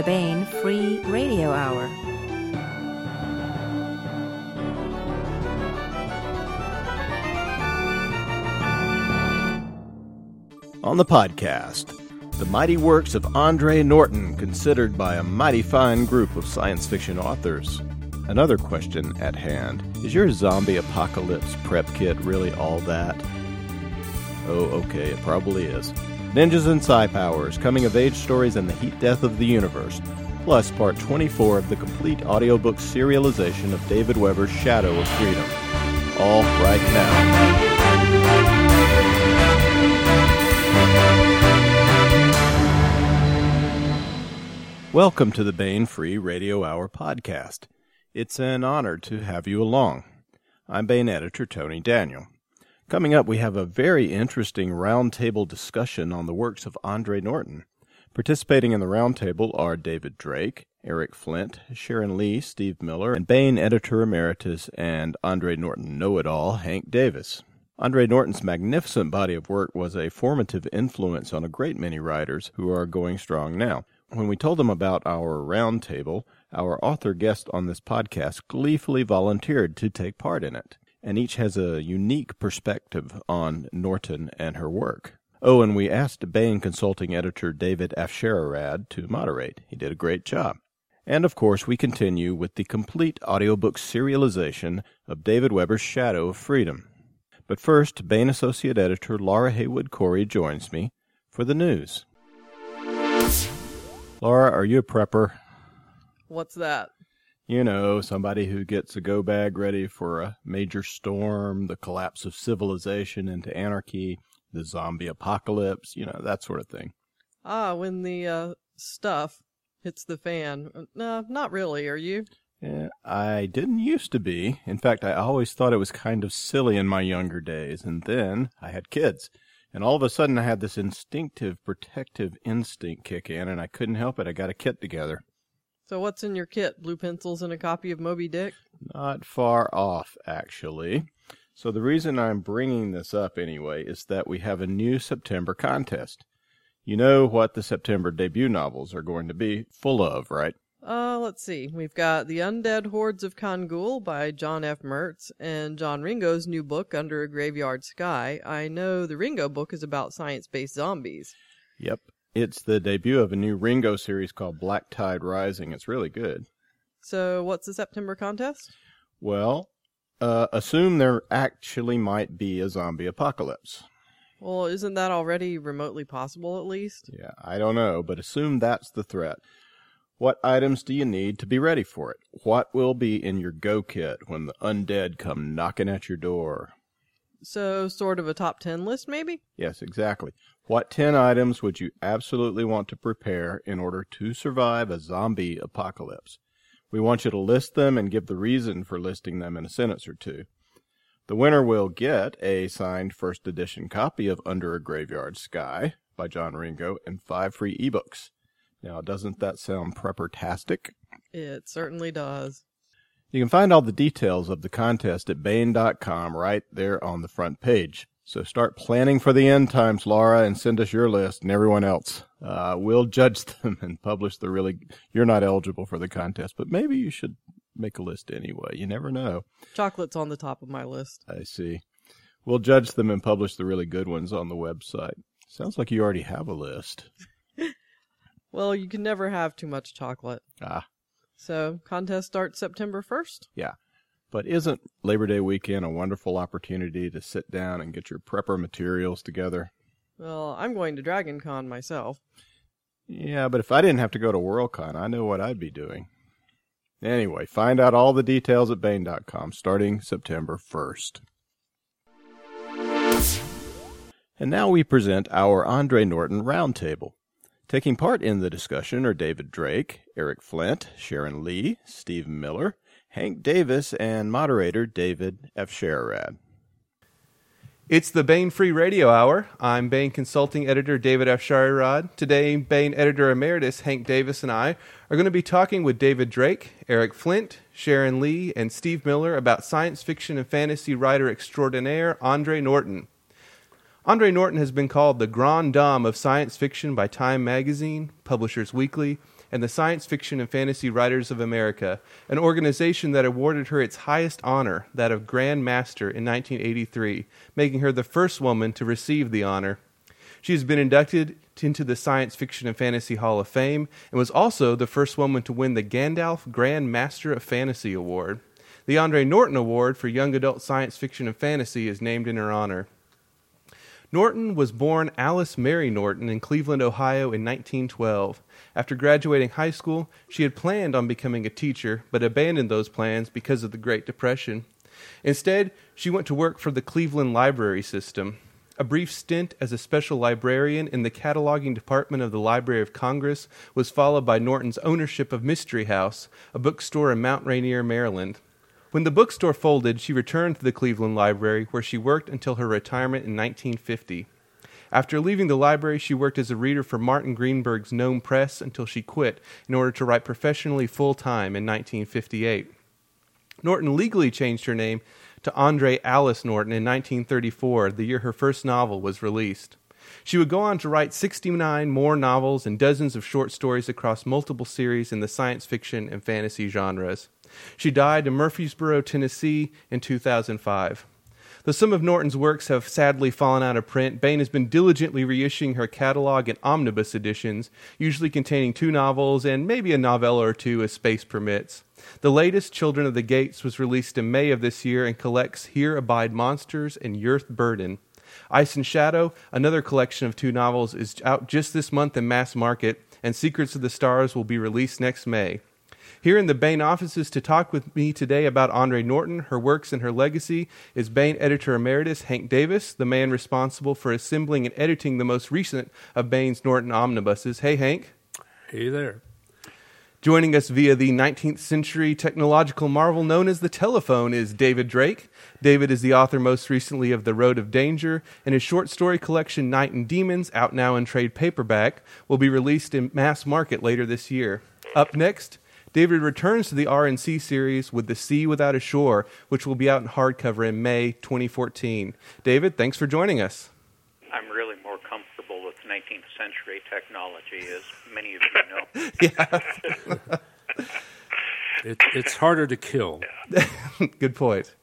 the Baen Free Radio Hour. On the podcast, the mighty works of Andre Norton, considered by a mighty fine group of science fiction authors. Another question at hand Is your zombie apocalypse prep kit really all that? Oh, okay, it probably is. Ninjas and Psi Powers, coming of age stories and the heat death of the universe, plus part 24 of the complete audiobook serialization of David Weber's Shadow of Freedom. All right now. Welcome to the Baen Free Radio Hour podcast. It's an honor to have you along. I'm Baen editor Tony Daniel. Coming up, we have a very interesting roundtable discussion on the works of Andre Norton. Participating in the roundtable are David Drake, Eric Flint, Sharon Lee, Steve Miller, and Baen editor emeritus and Andre Norton know it all, Hank Davis. Andre Norton's magnificent body of work was a formative influence on a great many writers who are going strong now. When we told them about our roundtable, our author guest on this podcast gleefully volunteered to take part in it, and each has a unique perspective on Norton and her work. Oh, and we asked Baen consulting editor David Afsharirad to moderate. He did a great job. And of course, we continue with the complete audiobook serialization of David Weber's Shadow of Freedom. But first, Baen Associate Editor Laura Haywood Cory joins me for the news. Laura, are you a prepper? What's that? You know, somebody who gets a go bag ready for a major storm, the collapse of civilization into anarchy, the zombie apocalypse, you know, that sort of thing. Ah, when the uh, stuff hits the fan. Uh, No, not really. Are you? Yeah, I didn't used to be. In fact, I always thought it was kind of silly in my younger days. And then I had kids. And all of a sudden I had this instinctive protective instinct kick in and I couldn't help it. I got a kit together. So what's in your kit? Blue pencils and a copy of Moby Dick? Not far off, actually. So the reason I'm bringing this up anyway is that we have a new September contest. You know what the September debut novels are going to be full of, right? Uh, let's see. We've got The Undead Hordes of Kangul by John F. Mertz and John Ringo's new book, Under a Graveyard Sky. I know the Ringo book is about science-based zombies. Yep. It's the debut of a new Ringo series called Black Tide Rising. It's really good. So what's the September contest? Well, uh, assume there actually might be a zombie apocalypse. Well, isn't that already remotely possible at least? Yeah, I don't know, but assume that's the threat. What items do you need to be ready for it? What will be in your go kit when the undead come knocking at your door? So sort of a top 10 list maybe? Yes, exactly. What 10 items would you absolutely want to prepare in order to survive a zombie apocalypse? We want you to list them and give the reason for listing them in a sentence or two. The winner will get a signed first edition copy of Under a Graveyard Sky by John Ringo and five free ebooks. Now, doesn't that sound preppertastic? It certainly does. You can find all the details of the contest at Baen.com right there on the front page. So start planning for the end times, Laura, and send us your list and everyone else. Uh, we'll judge them and publish the really. You're not eligible for the contest, but maybe you should make a list anyway. You never know. Chocolate's on the top of my list. I see. We'll judge them and publish the really good ones on the website. Sounds like you already have a list. Well, you can never have too much chocolate. Ah, So, contest starts September 1st. yeah. But isn't Labor Day weekend a wonderful opportunity to sit down and get your prepper materials together? Well, I'm going to Dragon Con myself. Yeah, but if I didn't have to go to Worldcon, I know what I'd be doing. Anyway, find out all the details at Baen.com starting September 1st. And now we present our Andre Norton Roundtable. Taking part in the discussion are David Drake, Eric Flint, Sharon Lee, Steve Miller, Hank Davis, and moderator David Afsharirad. It's the Baen Free Radio Hour. I'm Baen Consulting Editor David Afsharirad. Today, Baen Editor Emeritus Hank Davis and I are going to be talking with David Drake, Eric Flint, Sharon Lee, and Steve Miller about science fiction and fantasy writer extraordinaire Andre Norton. Andre Norton has been called the Grand Dame of science fiction by Time Magazine, Publishers Weekly, and the Science Fiction and Fantasy Writers of America, an organization that awarded her its highest honor, that of Grand Master, in 1983, making her the first woman to receive the honor. She has been inducted into the Science Fiction and Fantasy Hall of Fame and was also the first woman to win the Gandalf Grand Master of Fantasy Award. The Andre Norton Award for Young Adult Science Fiction and Fantasy is named in her honor. Norton was born Alice Mary Norton in Cleveland, Ohio in 1912. After graduating high school, she had planned on becoming a teacher, but abandoned those plans because of the Great Depression. Instead, she went to work for the Cleveland Library System. A brief stint as a special librarian in the cataloging department of the Library of Congress was followed by Norton's ownership of Mystery House, a bookstore in Mount Rainier, Maryland. When the bookstore folded, she returned to the Cleveland Library, where she worked until her retirement in 1950. After leaving the library, she worked as a reader for Martin Greenberg's Gnome Press until she quit in order to write professionally full time in 1958. Norton legally changed her name to Andre Alice Norton in 1934, the year her first novel was released. She would go on to write 69 more novels and dozens of short stories across multiple series in the science fiction and fantasy genres. She died in Murfreesboro, Tennessee in 2005. Though some of Norton's works have sadly fallen out of print, Baen has been diligently reissuing her catalog in omnibus editions, usually containing two novels and maybe a novella or two as space permits. The latest, Children of the Gates, was released in May of this year and collects Here Abide Monsters and Yurth Burden. Ice and Shadow, another collection of two novels, is out just this month in mass market, and Secrets of the Stars will be released next May. Here in the Baen offices to talk with me today about Andre Norton, her works, and her legacy is Baen editor emeritus Hank Davis, the man responsible for assembling and editing the most recent of Baen's Norton omnibuses. Hey, Hank. Hey there. Joining us via the 19th century technological marvel known as the telephone is David Drake. David is the author most recently of The Road of Danger, and his short story collection Night and Demons, out now in trade paperback, will be released in mass market later this year. Up next, David returns to the RCN series with The Sea Without a Shore, which will be out in hardcover in May 2014. David, thanks for joining us. I'm really more comfortable with 19th century technology, as many of you know. yeah. it, it's harder to kill. Good point.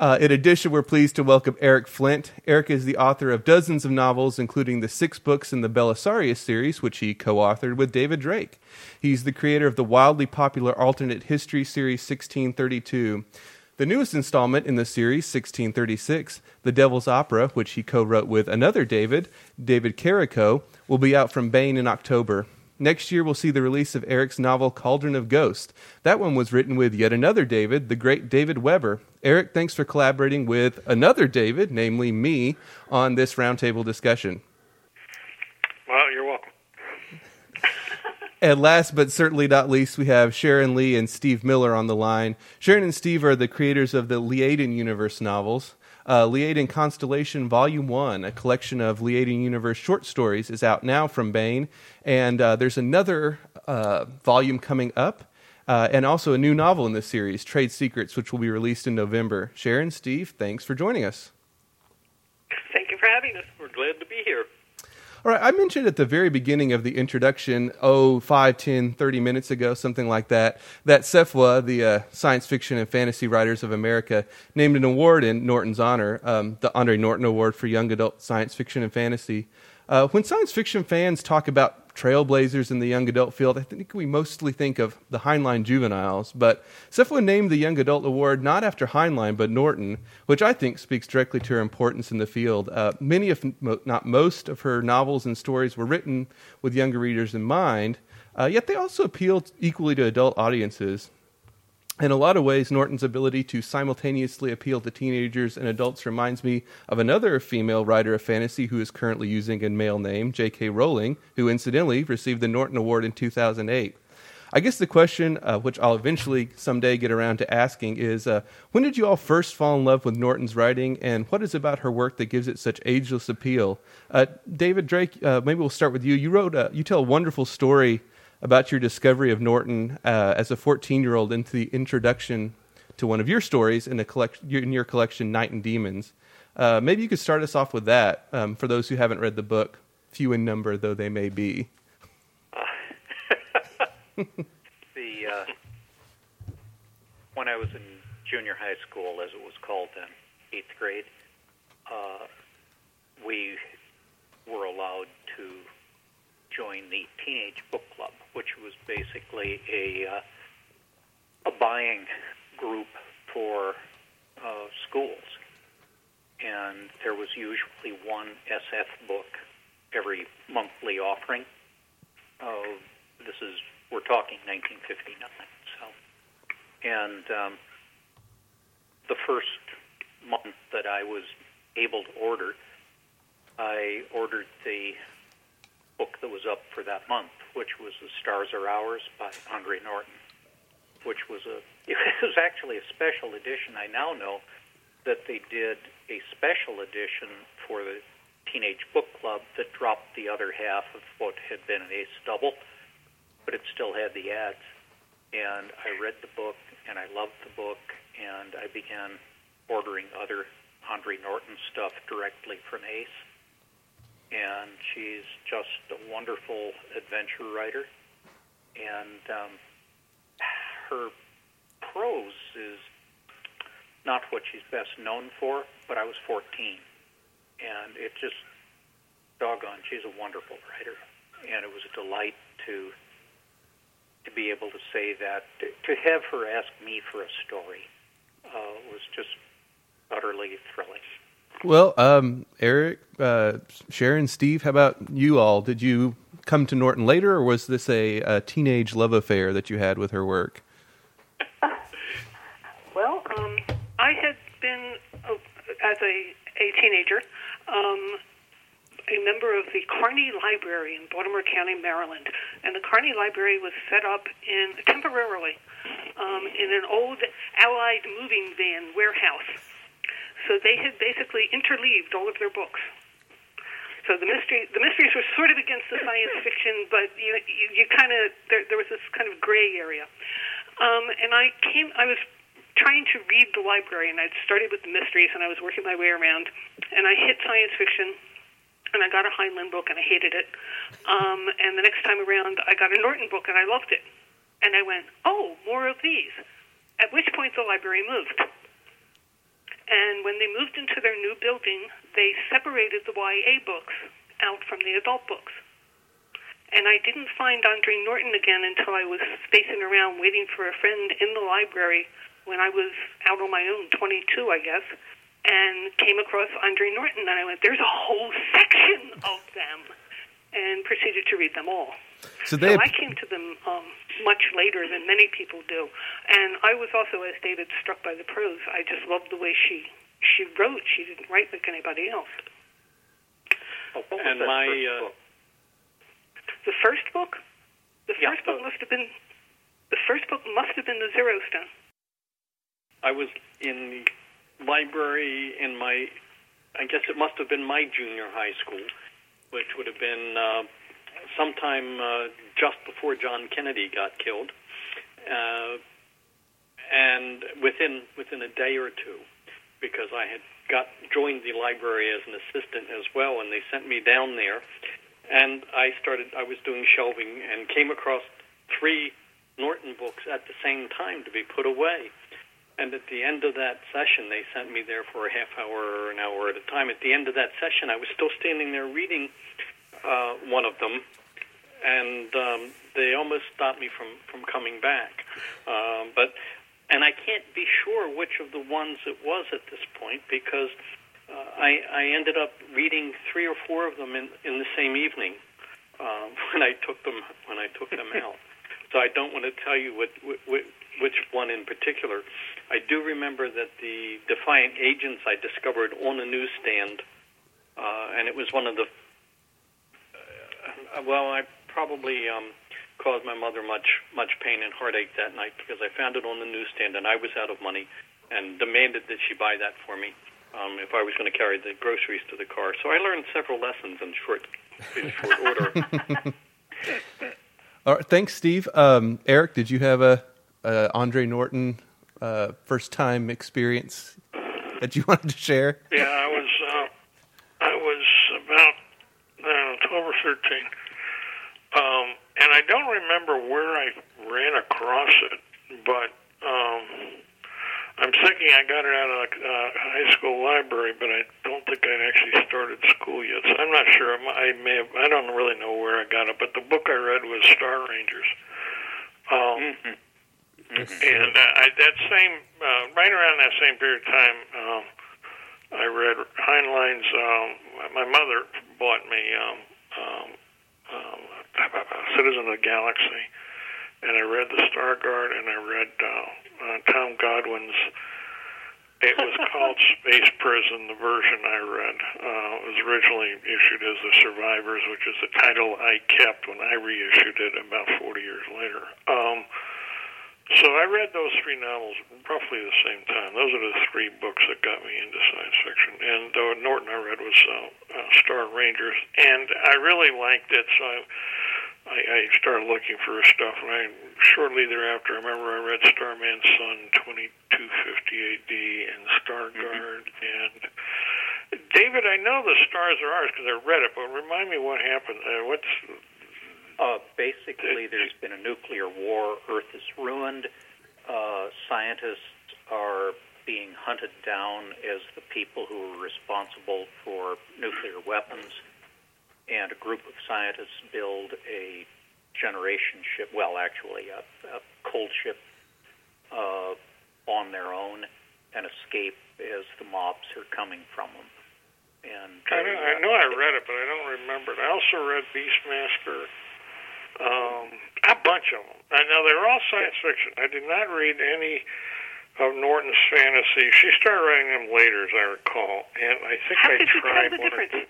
Uh, in addition, we're pleased to welcome Eric Flint. Eric is the author of dozens of novels, including the six books in the Belisarius series, which he co authored with David Drake. He's the creator of the wildly popular alternate history series 1632. The newest installment in the series, 1636, The Devil's Opera, which he co wrote with another David, David Carrico, will be out from Baen in October. Next year, we'll see the release of Eric's novel Cauldron of Ghost. That one was written with yet another David, the great David Weber. Eric, thanks for collaborating with another David, namely me, on this roundtable discussion. Well, you're welcome. And last but certainly not least, we have Sharon Lee and Steve Miller on the line. Sharon and Steve are the creators of the Liaden Universe novels. Uh, Liaden Constellation Volume 1, a collection of Liaden Universe short stories, is out now from Baen. And uh, there's another uh, volume coming up, uh, and also a new novel in this series, Trade Secrets, which will be released in November. Sharon, Steve, thanks for joining us. Thank you for having us. We're glad to be here. All right, I mentioned at the very beginning of the introduction, oh, five, ten, thirty minutes ago, something like that, that SFWA, the uh, Science Fiction and Fantasy Writers of America, named an award in Norton's honor, um, the Andre Norton Award for Young Adult Science Fiction and Fantasy. Uh, when science fiction fans talk about trailblazers in the young adult field, I think we mostly think of the Heinlein juveniles. But SFWA named the Young Adult Award not after Heinlein, but Norton, which I think speaks directly to her importance in the field. Uh, many, if not most, of her novels and stories were written with younger readers in mind, uh, yet they also appealed equally to adult audiences. In a lot of ways, Norton's ability to simultaneously appeal to teenagers and adults reminds me of another female writer of fantasy who is currently using a male name, J.K. Rowling, who incidentally received the Norton Award in 2008. I guess the question, uh, which I'll eventually someday get around to asking, is uh, when did you all first fall in love with Norton's writing, and what is about her work that gives it such ageless appeal? Uh, David Drake, uh, maybe we'll start with you. You wrote, a, you tell a wonderful story about your discovery of Norton uh, as a 14 year old into the introduction to one of your stories in, collect- in your collection, Night and Demons. Uh, maybe you could start us off with that um, for those who haven't read the book, few in number though they may be. The uh, when I was in junior high school, as it was called then, eighth grade, uh, we were allowed to join the teenage book club, which was basically a uh, a buying group for uh, schools, and there was usually one SF book every monthly offering. Uh, this is we're talking 1959. So, and um, the first month that I was able to order, I ordered the book that was up for that month, which was The Stars Are Ours by Andre Norton, which was a it was actually a special edition. I now know that they did a special edition for the Teenage Book Club that dropped the other half of what had been an ace double, but it still had the ads. And I read the book, and I loved the book, and I began ordering other Andre Norton stuff directly from Ace. And she's just a wonderful adventure writer, and um, her prose is not what she's best known for. But I was 14, and it just doggone, she's a wonderful writer, and it was a delight to to be able to say that to, to have her ask me for a story uh, was just utterly thrilling. Well, um, Eric, uh, Sharon, Steve, how about you all? Did you come to Norton later, or was this a, a teenage love affair that you had with her work? Well, um, I had been, uh, as a, a teenager, um, a member of the Carney Library in Baltimore County, Maryland. And the Carney Library was set up in temporarily um, in an old Allied moving van warehouse. So they had basically interleaved all of their books. So the mystery, the mysteries were sort of against the science fiction, but you, you, you kind of there, there was this kind of gray area. Um, and I came, I was trying to read the library, and I'd started with the mysteries, and I was working my way around, and I hit science fiction, and I got a Heinlein book, and I hated it. Um, and the next time around, I got a Norton book, and I loved it. And I went, oh, more of these. At which point the library moved. And when they moved into their new building, they separated the YA books out from the adult books. And I didn't find Andre Norton again until I was spacing around waiting for a friend in the library when I was out on my own, 22, I guess, and came across Andre Norton. And I went, there's a whole section of them, and proceeded to read them all. So they, So I came to them um, much later than many people do, and I was also, as David, struck by the prose. I just loved the way she she wrote. She didn't write like anybody else. Oh, And my, first uh. The first book, the Yeah, first book uh, must have been the first book must have been the Zero Stone. I was in the library in my, I guess it must have been my junior high school, which would have been uh, sometime uh, just before John Kennedy got killed, uh, and within within a day or two, because I had got joined the library as an assistant as well, and they sent me down there, and I started. I was doing shelving and came across three Norton books at the same time to be put away. And at the end of that session, they sent me there for a half hour or an hour at a time. At the end of that session, I was still standing there reading uh, one of them, and um, they almost stopped me from from coming back. Um, but and I can't be sure which of the ones it was at this point because uh, I I ended up reading three or four of them in in the same evening um, when I took them when I took them out. So I don't want to tell you what, what, which one in particular. I do remember that the Defiant Agents I discovered on a newsstand, uh, and it was one of the. Uh, well, I probably um, caused my mother much much pain and heartache that night because I found it on the newsstand and I was out of money, and demanded that she buy that for me um, if I was going to carry the groceries to the car. So I learned several lessons in short in short order. all right, thanks, Steve. Um, Eric, did you have a, a Andre Norton uh, first time experience that you wanted to share? Yeah, I was uh, I was about I twelve or thirteen, um, and I I don't remember where I ran across it, but um, I'm thinking I got it out of the uh, high school library, but I don't think I'd actually started school yet. So I'm not sure. I'm- I may have. I don't really know where I got it, but the book I read was Star Rangers. Um, and uh, I, that same, uh, right around that same period of time, um, I read Heinlein's. Um, my mother bought me um, um, um, Citizen of the Galaxy, and I read The Star Guard, and I read uh, uh, Tom Godwin's. It was called Space Prison. The version I read uh, was originally issued as The Survivors, which is the title I kept when I reissued it about 40 years later. Um, so I read those three novels roughly the same time. Those are the three books that got me into science fiction. And the Norton I read was uh, uh, Star Rangers, and I really liked it. So I, I, I started looking for stuff, and I shortly thereafter, I remember I read Starman's Son, 2250 AD, and Star Guard, and David. I know the stars are ours because I read it, but remind me what happened. Uh, what's Uh, basically, there's been a nuclear war. Earth is ruined. Uh, scientists are being hunted down as the people who are responsible for nuclear weapons. And a group of scientists build a generation ship, well, actually, a, a cold ship uh, on their own and escape as the mobs are coming from them. And I know, I know I read it, but I don't remember it. I also read Beastmaster, um, a bunch of them. I know they're all science fiction. I did not read any of Norton's fantasy. She started writing them later, as I recall, and I think How I could you tell tried the one or two.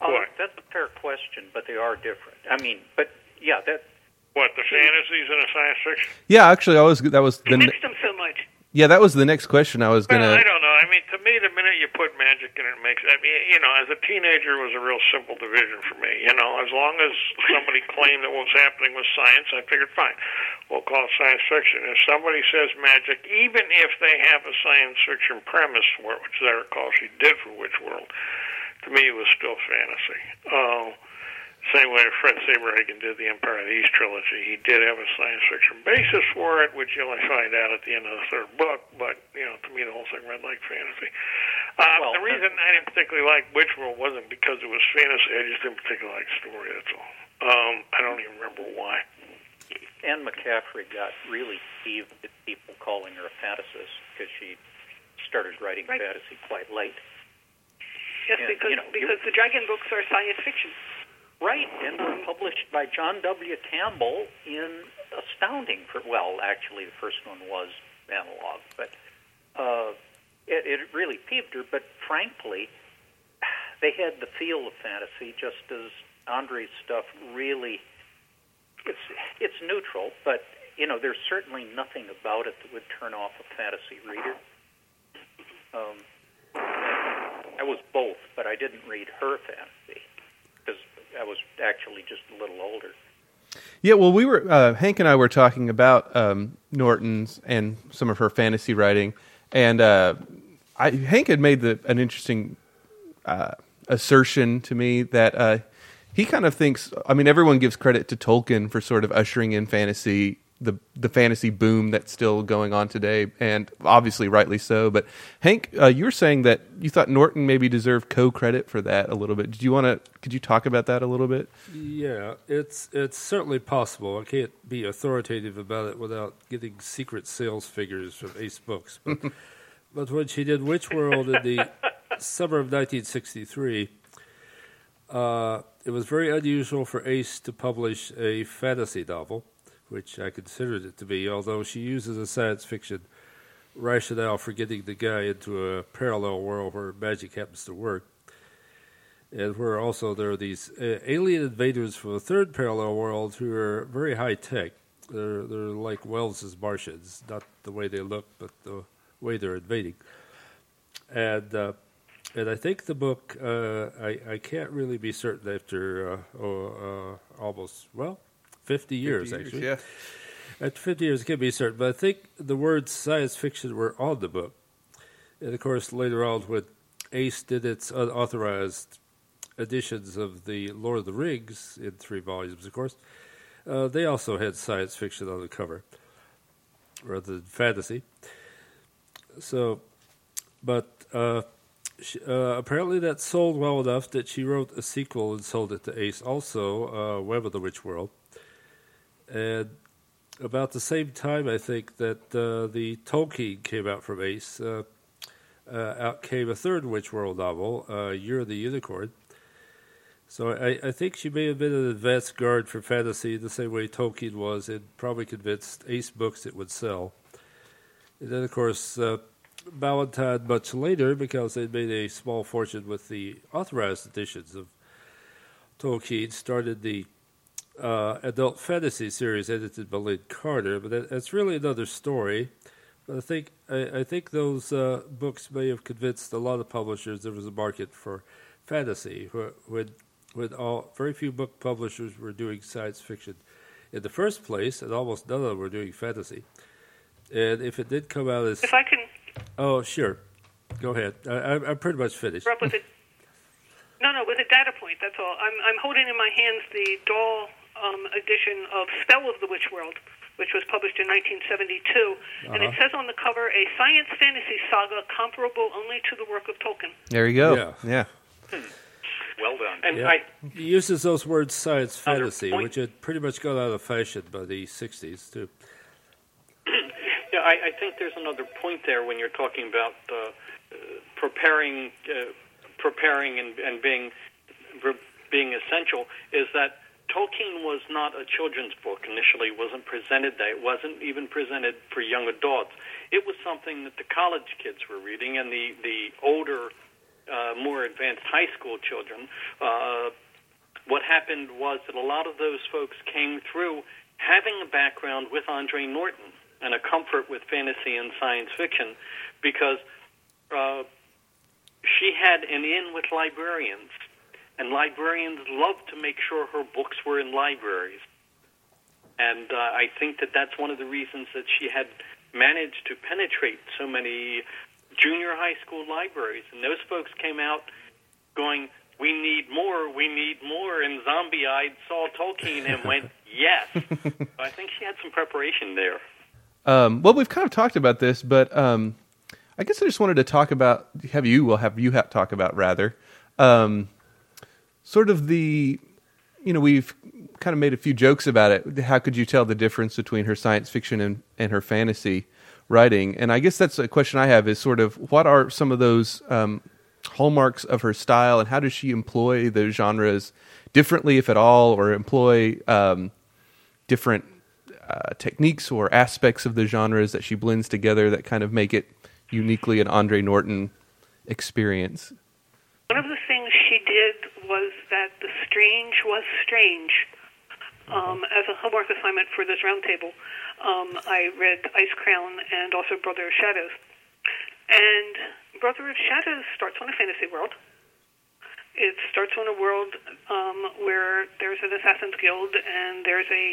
Uh, That's a fair question, but they are different. I mean, but yeah, that What the fantasies in a science fiction? Yeah, actually, I was that was You the mixed them so much. yeah that was the next question I was Well, gonna. I don't know. I mean, to me, the minute you put magic in it, it makes. I mean, you know, as a teenager, it was a real simple division for me. You know, as long as somebody claimed that what was happening was science, I figured, fine, we'll call it science fiction. If somebody says magic, even if they have a science fiction premise for it, which I recall she did for Witch World, to me, it was still fantasy. Uh, same way Fred Saberhagen did the Empire of the East trilogy. He did have a science fiction basis for it, which you only find out at the end of the third book. But you know, to me, the whole thing read like fantasy. Uh, Well, the reason I didn't particularly like Witch World wasn't because it was fantasy. I just didn't particularly like the story. That's all. Um, I don't even remember why. Anne McCaffrey got really peeved at people calling her a fantasist because she started writing Right. fantasy quite late. Yes, Yeah, because you know, because the dragon books are science fiction. Right, and were published by John W. Campbell in Astounding. For well, actually, the first one was analog, but uh, it, it really peeved her. But frankly, they had the feel of fantasy, just as Andre's stuff really. It's it's neutral, but you know, there's certainly nothing about it that would turn off a fantasy reader. Um, I was both, but I didn't read her fantasy because I was actually just a little older. Yeah, well, we were uh, Hank and I were talking about um, Norton's and some of her fantasy writing, and uh, I, Hank had made the, an interesting uh, assertion to me that uh, he kind of thinks. I mean, everyone gives credit to Tolkien for sort of ushering in fantasy, the the fantasy boom that's still going on today, and obviously rightly so. But Hank, uh, you were saying that you thought Norton maybe deserved co credit for that a little bit. Did you want to? Could you talk about that a little bit? Yeah, it's it's certainly possible. I can't be authoritative about it without getting secret sales figures from Ace Books. But, but when she did Witch World in the summer of 1963, uh, it was very unusual for Ace to publish a fantasy novel, which I considered it to be, although she uses a science fiction rationale for getting the guy into a parallel world where magic happens to work and where also there are these uh, alien invaders from a third parallel world who are very high tech. They're they're like Wells's Martians, not the way they look, but the way they're invading. And uh, and I think the book uh, I I can't really be certain after uh, oh, uh, almost well fifty years 50 actually. yeah. At 50 years, it can't be certain, but I think the words science fiction were on the book. And of course, later on, when Ace did its unauthorized editions of the Lord of the Rings in three volumes, of course, uh, they also had science fiction on the cover rather than fantasy. So, but uh, she, uh, apparently that sold well enough that she wrote a sequel and sold it to Ace, also uh, Web of the Witch World. And about the same time, I think that uh, the Tolkien came out from Ace. Uh, uh, out came a third Witch World novel, uh, Year of the Unicorn. So I, I think she may have been an advanced guard for fantasy the same way Tolkien was, and probably convinced Ace Books it would sell. And then, of course, uh, Ballantine much later, because they'd made a small fortune with the authorized editions of Tolkien, started the uh, adult fantasy series edited by Lin Carter, but that, that's really another story. But I think I, I think those uh, books may have convinced a lot of publishers there was a market for fantasy when when all very few book publishers were doing science fiction in the first place, and almost none of them were doing fantasy. And if it did come out as If I can oh sure, go ahead. I, I'm- I'm pretty much finished. interrupt with it. No, no, with a data point. That's all. I'm I'm holding in my hands the DAW um, edition of Spell of the Witch World, which was published in 1972, and it Uh-huh. says on the cover a science fantasy saga comparable only to the work of Tolkien. There you go. Yeah. yeah. Well done. And Yeah. I, He uses those words science fantasy, point- which had pretty much gone out of fashion by the '60s too. yeah, I, I think there's another point there when you're talking about uh, uh, preparing, uh, preparing, and, and being being essential. Is that Tolkien was not a children's book initially. It wasn't presented that. It wasn't even presented for young adults. It was something that the college kids were reading, and the the older, uh, more advanced high school children. Uh, what happened was that a lot of those folks came through having a background with Andre Norton and a comfort with fantasy and science fiction because uh, she had an in with librarians, and librarians loved to make sure her books were in libraries. And uh, I think that that's one of the reasons that she had managed to penetrate so many junior high school libraries. And those folks came out going, we need more, we need more. And Zombie Eyed saw Tolkien and went, yes. so I think she had some preparation there. Um, well, we've kind of talked about this, but um, I guess I just wanted to talk about have you well have you ha- talk about rather um, sort of the you know we've kind of made a few jokes about it. How could you tell the difference between her science fiction and, and her fantasy writing? And I guess that's a question I have is sort of what are some of those um, hallmarks of her style, and how does she employ those genres differently, if at all, or employ um, different uh, techniques or aspects of the genres that she blends together that kind of make it uniquely an Andre Norton experience. One of the things she did was that the strange was strange. Um, as a homework assignment for this roundtable, um, I read Ice Crown and also Brother of Shadows. And Brother of Shadows starts on a fantasy world. It starts on a world um, where there's an assassin's guild and there's a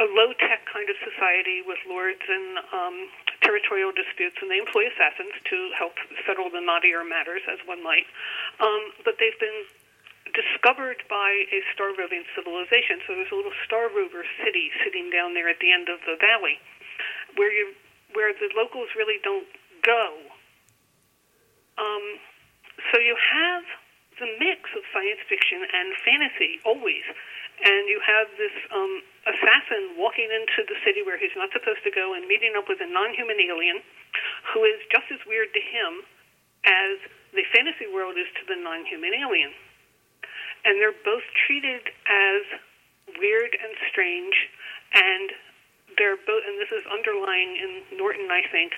a low tech kind of society with lords and um, territorial disputes, and they employ assassins to help settle the knottier matters, as one might. Um, but they've been discovered by a star roving civilization. So there's a little star rover city sitting down there at the end of the valley, where you where the locals really don't go. Um, so you have the mix of science fiction and fantasy always, and you have this um, assassin walking into the city where he's not supposed to go and meeting up with a non-human alien who is just as weird to him as the fantasy world is to the non-human alien, and they're both treated as weird and strange, and they're both, and this is underlying in Norton, I think,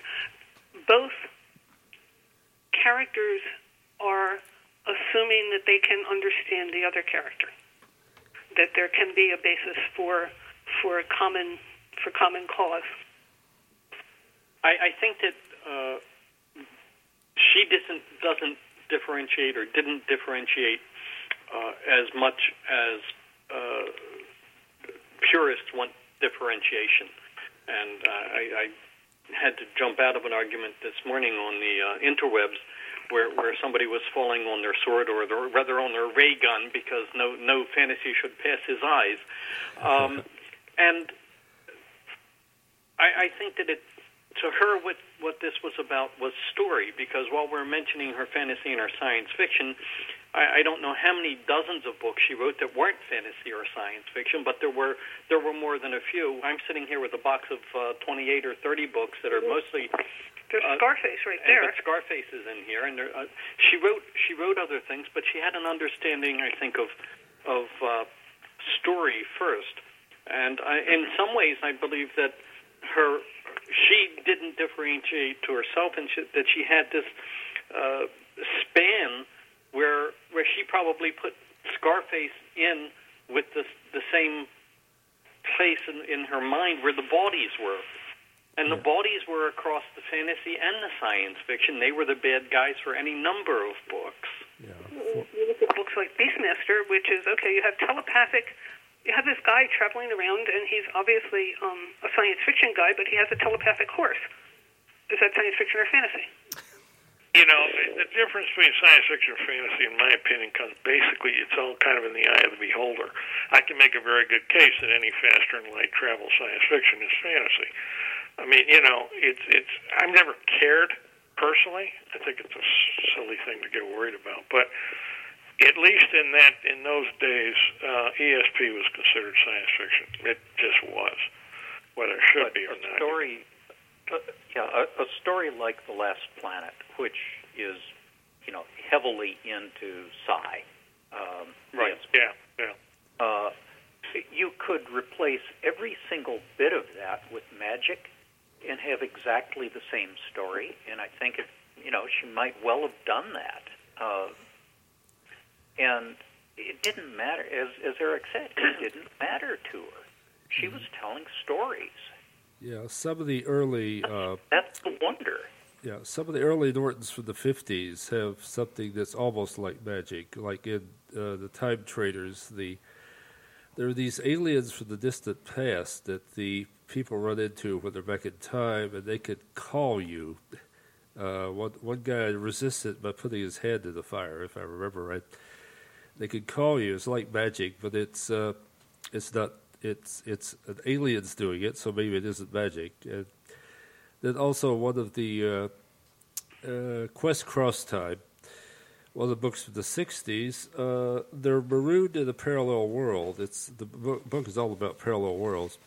both characters are assuming that they can understand the other character, that there can be a basis for for a common for common cause. I, I think that uh, she doesn't doesn't differentiate or didn't differentiate uh, as much as uh, purists want differentiation. And uh, I, I had to jump out of an argument this morning on the uh, interwebs where where somebody was falling on their sword or their, rather on their ray gun because no no fantasy should pass his eyes, um, and I, I think that it to her what what this was about was story because while we're mentioning her fantasy and her science fiction, I, I don't know how many dozens of books she wrote that weren't fantasy or science fiction, but there were there were more than a few. I'm sitting here with a box of uh, 28 or 30 books that are mostly There's uh, Scarface right and there. but Scarface is in here, and there, uh, she wrote she wrote other things, but she had an understanding, I think, of of uh, story first. And I, in some ways, I believe that her she didn't differentiate to herself, and she, that she had this uh, span where where she probably put Scarface in with the the same place in, in her mind where the bodies were. And the bodies were across the fantasy and the science fiction. They were the bad guys for any number of books. Yeah. You look at books like Beastmaster, which is okay. You have telepathic. You have this guy traveling around, and he's obviously um, a science fiction guy, but he has a telepathic horse. Is that science fiction or fantasy? You know, the difference between science fiction and fantasy, in my opinion, comes basically it's all kind of in the eye of the beholder. I can make a very good case that any faster than light travel science fiction is fantasy. I mean, you know, it's it's. I've never cared personally. I think it's a silly thing to get worried about, but at least in that in those days, uh, ESP was considered science fiction. It just was, whether it should but be or a not. story, uh, yeah, a, a story like The Last Planet, which is, you know, heavily into sci. Um, Right. yes, Yeah. Yeah. uh, you could replace every single bit of that with magic and have exactly the same story. And I think, it, you know, she might well have done that. Uh, and it didn't matter, as, as Eric said, it didn't matter to her. She was telling stories. Yeah, some of the early uh, That's the wonder. yeah, some of the early Nortons from the fifties have something that's almost like magic. Like in uh, the Time Traders, the there are these aliens from the distant past that the people run into when they're back in time, and they could call you. Uh, one one guy resisted by putting his hand in the fire, if I remember right. They could call you. It's like magic, but it's uh, it's not. It's it's an alien's doing it, so maybe it isn't magic. And then also one of the uh, uh, Quest Cross Time, one of the books from the '60s. Uh, they're marooned in a parallel world. It's the book, book is all about parallel worlds,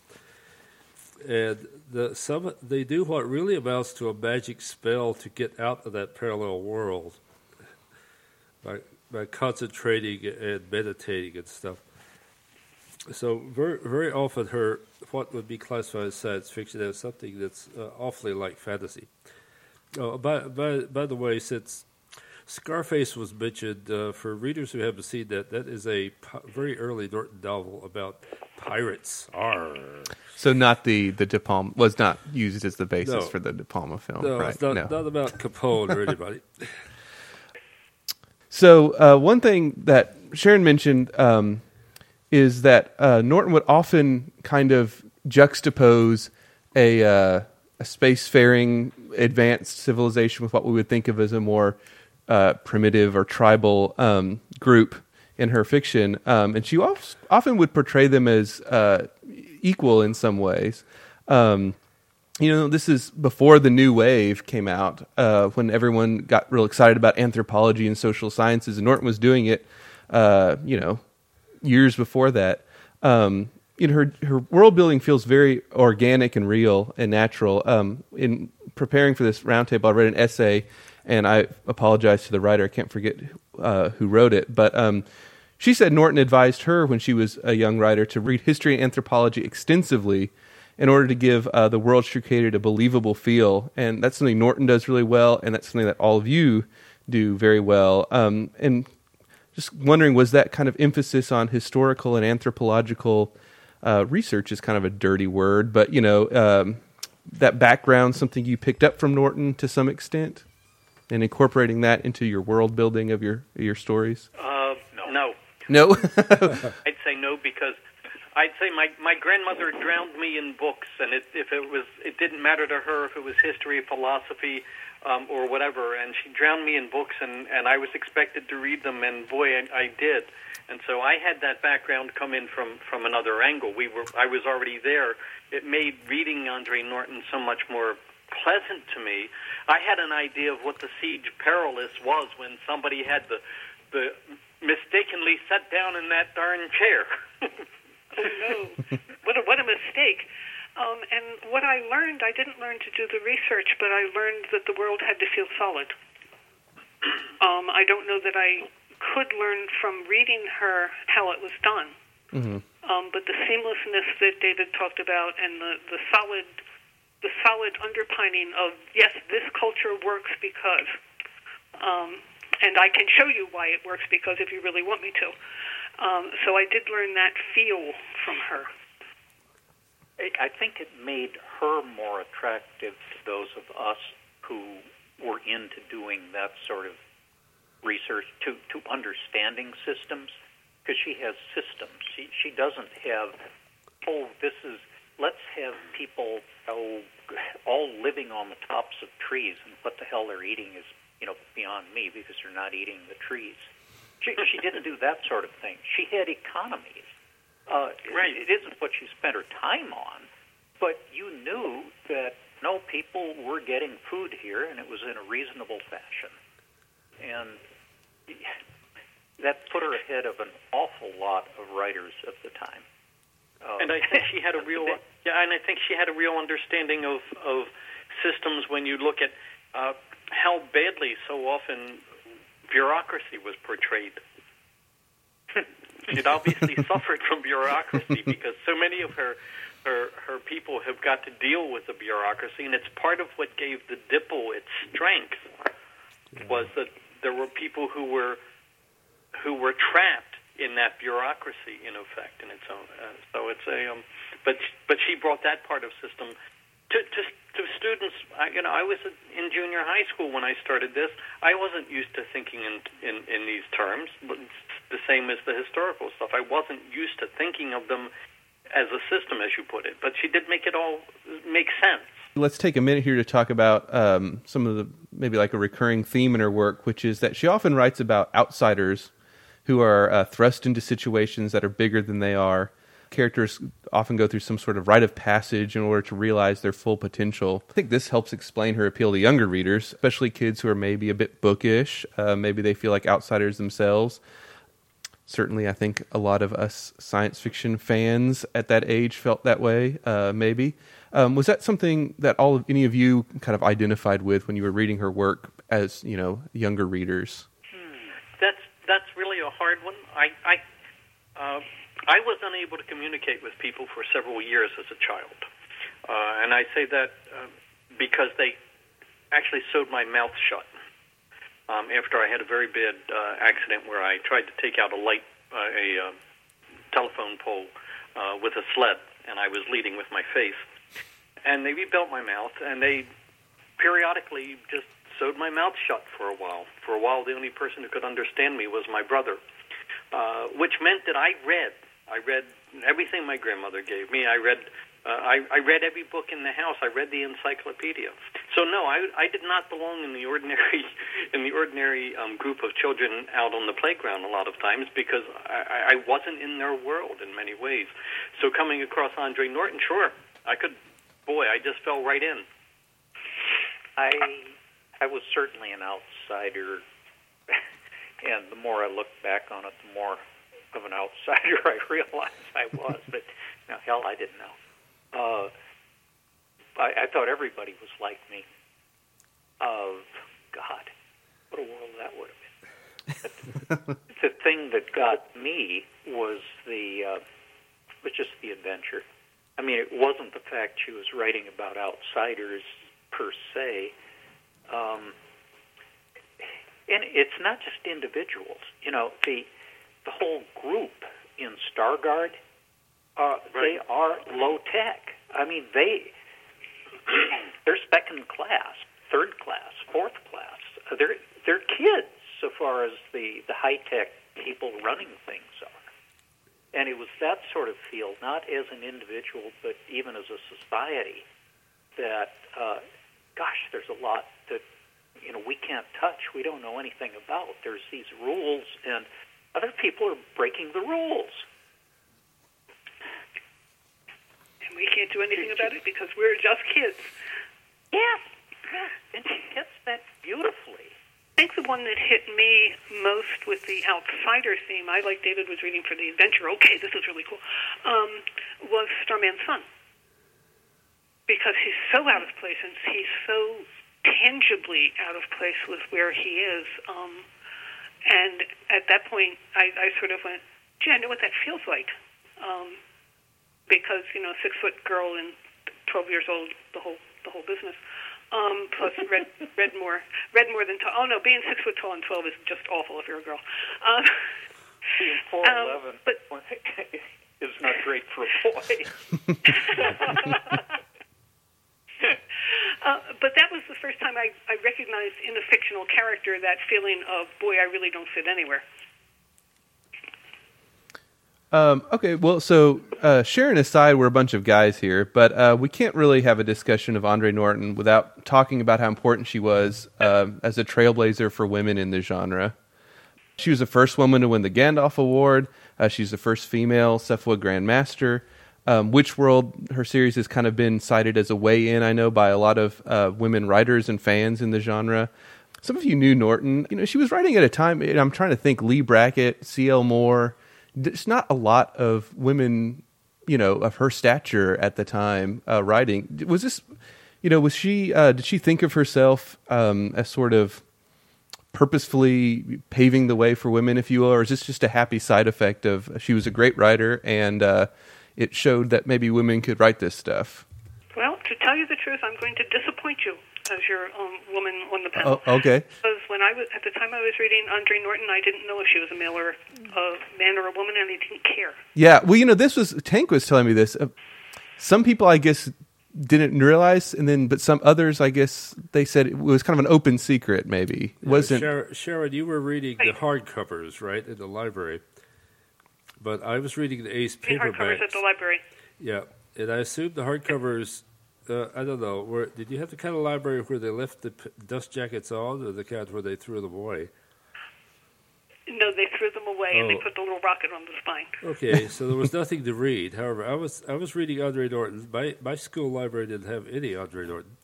and the some they do what really amounts to a magic spell to get out of that parallel world by by concentrating and meditating and stuff. So very very often her what would be classified as science fiction as something that's uh, awfully like fantasy. Oh, by by by the way, since Scarface was mentioned, uh, for readers who haven't seen that, that is a very early Norton novel about pirates. Arr. So not the the De Palma was not used as the basis No. for the De Palma film, No, right? it's not, no. not about Capone or anybody. So uh, one thing that Sharon mentioned um, is that uh, Norton would often kind of juxtapose a, uh, a spacefaring advanced civilization with what we would think of as a more uh, primitive or tribal um, group in her fiction, um, and she of- often would portray them as uh, equal in some ways. Um, you know, this is before the new wave came out, uh, when everyone got real excited about anthropology and social sciences, and Norton was doing it, uh, you know, years before that. Um, you know, her her world building feels very organic and real and natural. Um, in preparing for this roundtable, I read an essay, and I apologize to the writer. I can't forget uh, who wrote it, but um, she said Norton advised her when she was a young writer to read history and anthropology extensively in order to give uh, the world she created a believable feel. And that's something Norton does really well, and that's something that all of you do very well. Um, and just wondering, was that kind of emphasis on historical and anthropological uh, research is kind of a dirty word, but you know, um, that background something you picked up from Norton to some extent, and incorporating that into your world building of your your stories. Uh, no. No, I'd say no because I'd say my my grandmother drowned me in books, and it, if it was, it didn't matter to her if it was history, philosophy, um, or whatever. And she drowned me in books, and and I was expected to read them, and boy, I, I did. And so I had that background come in from from another angle. We were I was already there. It made reading Andre Norton so much more pleasant to me. I had an idea of what the siege perilous was when somebody had the the mistakenly sat down in that darn chair. oh no! What a, what a mistake! Um, and what I learned, I didn't learn to do the research, but I learned that the world had to feel solid. Um, I don't know that I could learn from reading her how it was done. Mm-hmm. Um, but the seamlessness that David talked about, and the the solid the solid underpinning of yes, this culture works because, um, and I can show you why it works because if you really want me to. Um, so I did learn that feel from her. I think it made her more attractive to those of us who were into doing that sort of research, to, to understanding systems, because she has systems. She, she doesn't have, oh, this is, let's have people oh, all living on the tops of trees, and what the hell they're eating is, you know, beyond me because they're not eating the trees. She, she didn't do that sort of thing. She had economies. Uh, Right. It isn't what she spent her time on, but you knew that no people were getting food here, and it was in a reasonable fashion, and that put her ahead of an awful lot of writers of the time. Uh, And I think she had a real yeah, and I think she had a real understanding of of systems when you look at uh, how badly so often bureaucracy was portrayed. She'd obviously suffered from bureaucracy because so many of her her her people have got to deal with the bureaucracy, and it's part of what gave the Dipple its strength was that there were people who were who were trapped in that bureaucracy in effect in its own uh, so it's a um, but but she brought that part of system to to, to students I, you know I was in junior high school when I started this I wasn't used to thinking in in, in these terms the same as the historical stuff I wasn't used to thinking of them as a system as you put it but she did make it all make sense Let's take a minute here to talk about um, some of the maybe like a recurring theme in her work, which is that she often writes about outsiders who are uh, thrust into situations that are bigger than they are. Characters often go through some sort of rite of passage in order to realize their full potential. I think this helps explain her appeal to younger readers, especially kids who are maybe a bit bookish. Uh, maybe they feel like outsiders themselves. Certainly, I think a lot of us science fiction fans at that age felt that way. Uh, maybe um, was that something that all of any of you kind of identified with when you were reading her work as you know younger readers? That's that's really a hard one. I I uh, I was unable to communicate with people for several years as a child, uh, and I say that uh, because they actually sewed my mouth shut. Um, after I had a very bad uh, accident where I tried to take out a light, uh, a uh, telephone pole uh, with a sled, and I was leading with my face, and they rebuilt my mouth, and they periodically just sewed my mouth shut for a while. For a while, the only person who could understand me was my brother, uh, which meant that I read. I read everything my grandmother gave me. I read. Uh, I, I read every book in the house. I read the encyclopedia. So no, I, I did not belong in the ordinary in the ordinary um, group of children out on the playground a lot of times because I, I wasn't in their world in many ways. So coming across Andre Norton, sure, I could. Boy, I just fell right in. I I was certainly an outsider, and the more I look back on it, the more of an outsider I realize I was. but now, hell, I didn't know. Uh, I, I thought everybody was like me. Of God, what a world that would have been. the thing that got me was the uh, was just the adventure. I mean, it wasn't the fact she was writing about outsiders per se. Um, and it's not just individuals. You know, the the whole group in Star Guard, uh, they are low tech. I mean, they they're second class, third class, fourth class. They're they're kids so far as the the high tech people running things are. And it was that sort of feel, not as an individual, but even as a society, that, uh, gosh, there's a lot that, you know, we can't touch. We don't know anything about. There's these rules, and other people are breaking the rules. And we can't do anything about it because we're just kids. Yes, yes, and she gets that beautifully. I think the one that hit me most with the outsider theme, I like David was reading for the adventure. Okay, this is really cool. Um, was Starman's son because he's so out of place and he's so tangibly out of place with where he is. Um, and at that point, I, I sort of went, "Gee, I know what that feels like," um, because you know, six foot girl and twelve years old, the whole the whole business. Um, plus, read read more read more than tall. Oh no, being six foot tall and twelve is just awful if you're a girl. Um, Being four Um, eleven but- is not great for a boy. Uh, but that was the first time I, I recognized in a fictional character that feeling of, boy, I really don't fit anywhere. Um, okay, well, so uh, Sharon aside, we're a bunch of guys here, but uh, we can't really have a discussion of Andre Norton without talking about how important she was um as a trailblazer for women in the genre. She was the first woman to win the Gandalf Award. Uh, she's the first female SFWA Grandmaster. Um, Witch World, her series has kind of been cited as a way in, I know, by a lot of uh, women writers and fans in the genre. Some of you knew Norton. You know, she was writing at a time, and I'm trying to think Leigh Brackett, C.L. Moore. There's not a lot of women, you know, of her stature at the time uh, writing. Was this, you know, was she, uh, did she think of herself um, as sort of purposefully paving the way for women, if you will, or is this just a happy side effect of she was a great writer and uh, it showed that maybe women could write this stuff? Well, to tell you the truth, I'm going to disappoint you as your um, woman on the panel. Oh, okay. Because when I was at the time I was reading Andre Norton, I didn't know if she was a male or a man or a woman, and I didn't care. Yeah, well, you know, this was Hank was telling me this. Uh, some people, I guess, didn't realize, and then, but some others, I guess, they said it was kind of an open secret. Maybe it wasn't. Sharon, Sharon, you were reading the hardcovers, right, in the library. But I was reading the Ace hardcovers paperbacks. at the library. Yeah, and I assumed the hardcovers. Uh, I don't know. Where did you have the kind of library where they left the p- dust jackets on, or the kind where they threw them away? No, they threw them away and they Oh. put the little rocket on the spine. Okay, so there was nothing to read. However, I was I was reading Andre Norton. My my school library didn't have any Andre Norton.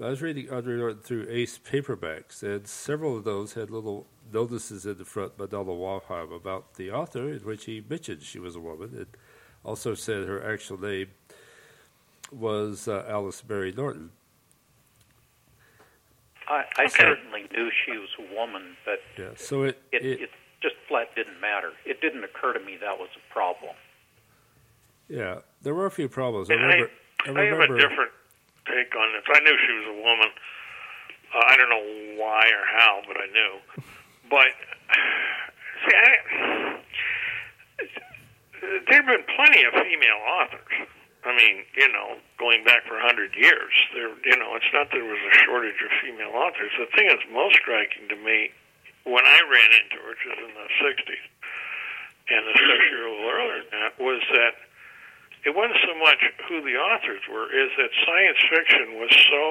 I was reading Andre Norton through Ace paperbacks, and several of those had little notices in the front by Donald Wollheim about the author, in which he mentioned she was a woman, and also said her actual name was uh, Alice Mary Norton. I, I certainly knew she was a woman, but Yeah, so it, it, it it just flat didn't matter. It didn't occur to me that was a problem. yeah, there were a few problems. I And I, remember. I, I have remember a different take on this. I knew she was a woman. Uh, I don't know why or how, but I knew. But see, I, there have been plenty of female authors. I mean, you know, going back for a hundred years, there, you know, it's not that there was a shortage of female authors. The thing that's most striking to me, when I ran into her, which was in the '60s, and a little earlier than that, was that it wasn't so much who the authors were, is that science fiction was so.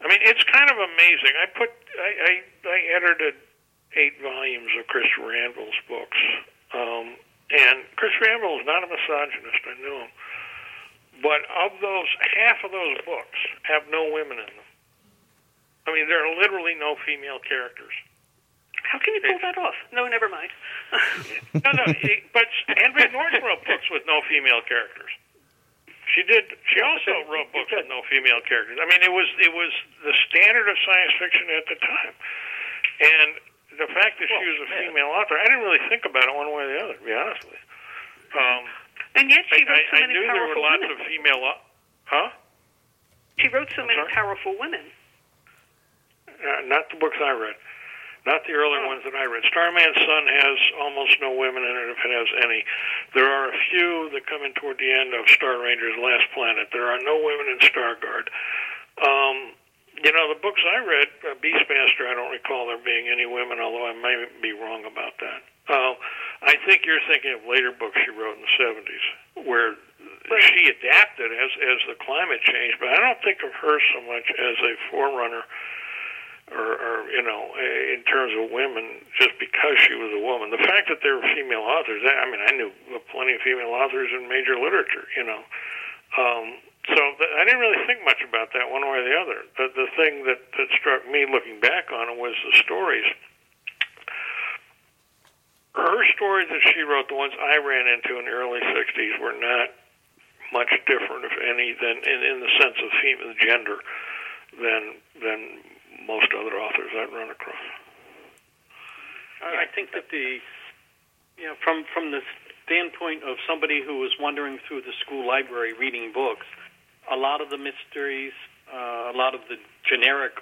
I mean, it's kind of amazing. I put, I, I, I edited eight volumes of Christopher Anvil's books, um, and Christopher Anvil is not a misogynist. I knew him, but of those, half of those books have no women in them. I mean, there are literally no female characters. How can you pull that off? No, never mind. no, no, he, but Andrea Norton wrote books with no female characters. She did. She also wrote books with no female characters. I mean, it was it was the standard of science fiction at the time, and the fact that she was a female author, I didn't really think about it one way or the other. To be honest with you, um, and yet she wrote I, so I many knew there powerful were lots women. of female. au- Huh? She wrote so many sorry? powerful women. Uh, not the books I read. Not the early ones that I read. Starman's Son has almost no women in it, if it has any. There are a few that come in toward the end of Star Ranger's Last Planet. There are no women in Star Guard. Um, you know, the books I read, uh, Beastmaster, I don't recall there being any women, although I may be wrong about that. Uh, I think you're thinking of later books she wrote in the 70s, where she adapted as as the climate changed. But I don't think of her so much as a forerunner, or, or you know, in terms of women, just because she was a woman. The fact that there were female authors, I mean, I knew plenty of female authors in major literature, you know. Um, so th- I didn't really think much about that one way or the other. The, the thing that, that struck me looking back on it was the stories. Her stories that she wrote, the ones I ran into in the early 60s, were not much different, if any, than in, in the sense of female gender than than most other authors I've run across. I think that the, you know, from from the standpoint of somebody who was wandering through the school library reading books, a lot of the mysteries, uh, a lot of the generic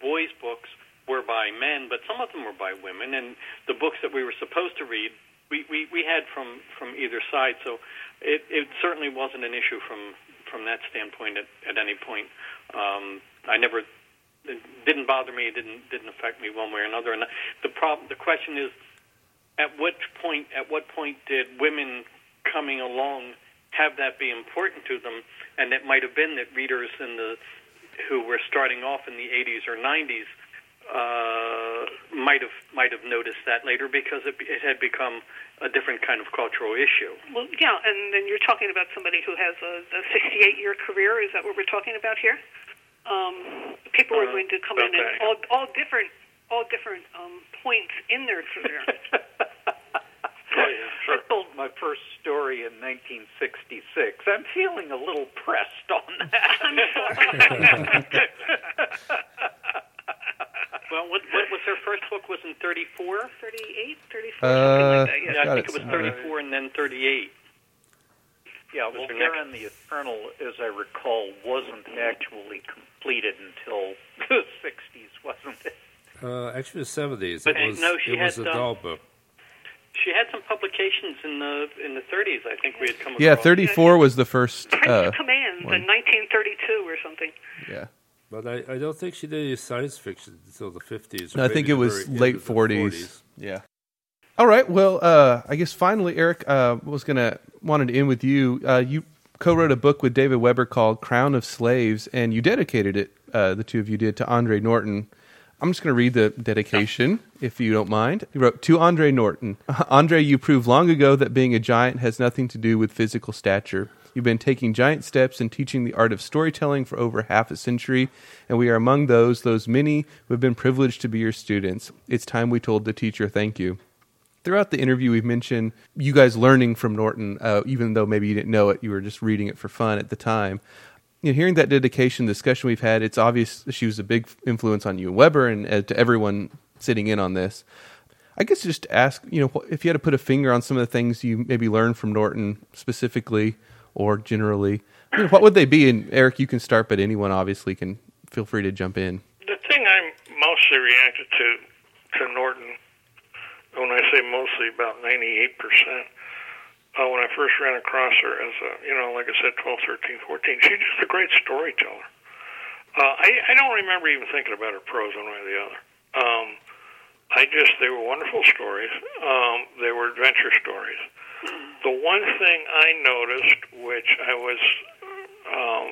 boys' books were by men, but some of them were by women, and the books that we were supposed to read, we, we, we had from, from either side. So it, it certainly wasn't an issue from, from that standpoint at, at any point. Um, I never it didn't bother me. It didn't didn't affect me one way or another. And the problem, the question is, at what point at what point did women coming along have that be important to them? And it might have been that readers in the who were starting off in the 80s or 90s uh, might have might have noticed that later because it, it had become a different kind of cultural issue. Well, yeah, and then you're talking about somebody who has a 68 year career. Is that what we're talking about here? Um, people are Uh, going to come in okay. at all, all different all different um, points in their career. Oh, yeah, I told my first story in 1966. I'm feeling a little pressed on that. Well, what, what was her first book? Was in 34? 38, 34, Uh, like that. Yeah, Yeah. I think it it was somewhere. 34 and then 38. Yeah, Was well, her Fear next- the Eternal, as I recall, wasn't actually completed until the 60s, wasn't it? Uh, actually, the seventies. But, It was. no, she it was had, a um, doll book. She had some publications in the in the 30s. I think we had come across. Yeah, 34 was the first. Prince Uh, Commands one. in 1932 or something. yeah. But I, I don't think she did any science fiction until the fifties. No, I think it was late 40s. Yeah. All right. Well, uh, I guess finally, Eric uh, was gonna wanted to end with you. Uh, you co-wrote a book with David Weber called "Crown of Slaves," and you dedicated it. Uh, the two of you did to Andre Norton. I'm just going to read the dedication, if you don't mind. He wrote to Andre Norton. Andre, you proved long ago that being a giant has nothing to do with physical stature. You've been taking giant steps in teaching the art of storytelling for over half a century, and we are among those, those many who have been privileged to be your students. It's time we told the teacher thank you. Throughout the interview, we've mentioned you guys learning from Norton, uh, even though maybe you didn't know it, you were just reading it for fun at the time. You know, hearing that dedication discussion we've had, it's obvious she was a big influence on you Weber and uh, to everyone sitting in on this. I guess just ask, you know, if you had to put a finger on some of the things you maybe learned from Norton specifically or generally, you know, what would they be? And Eric, you can start, but anyone obviously can feel free to jump in. The thing I'm mostly reacted to to Norton, when I say mostly, about 98 percent. Uh, when I first ran across her as a, you know, like I said, 12, 13, 14, she's just a great storyteller. Uh, I, I don't remember even thinking about her prose one way or the other. Um, I just, they were wonderful stories. Um, they were adventure stories. The one thing I noticed, which I was, um,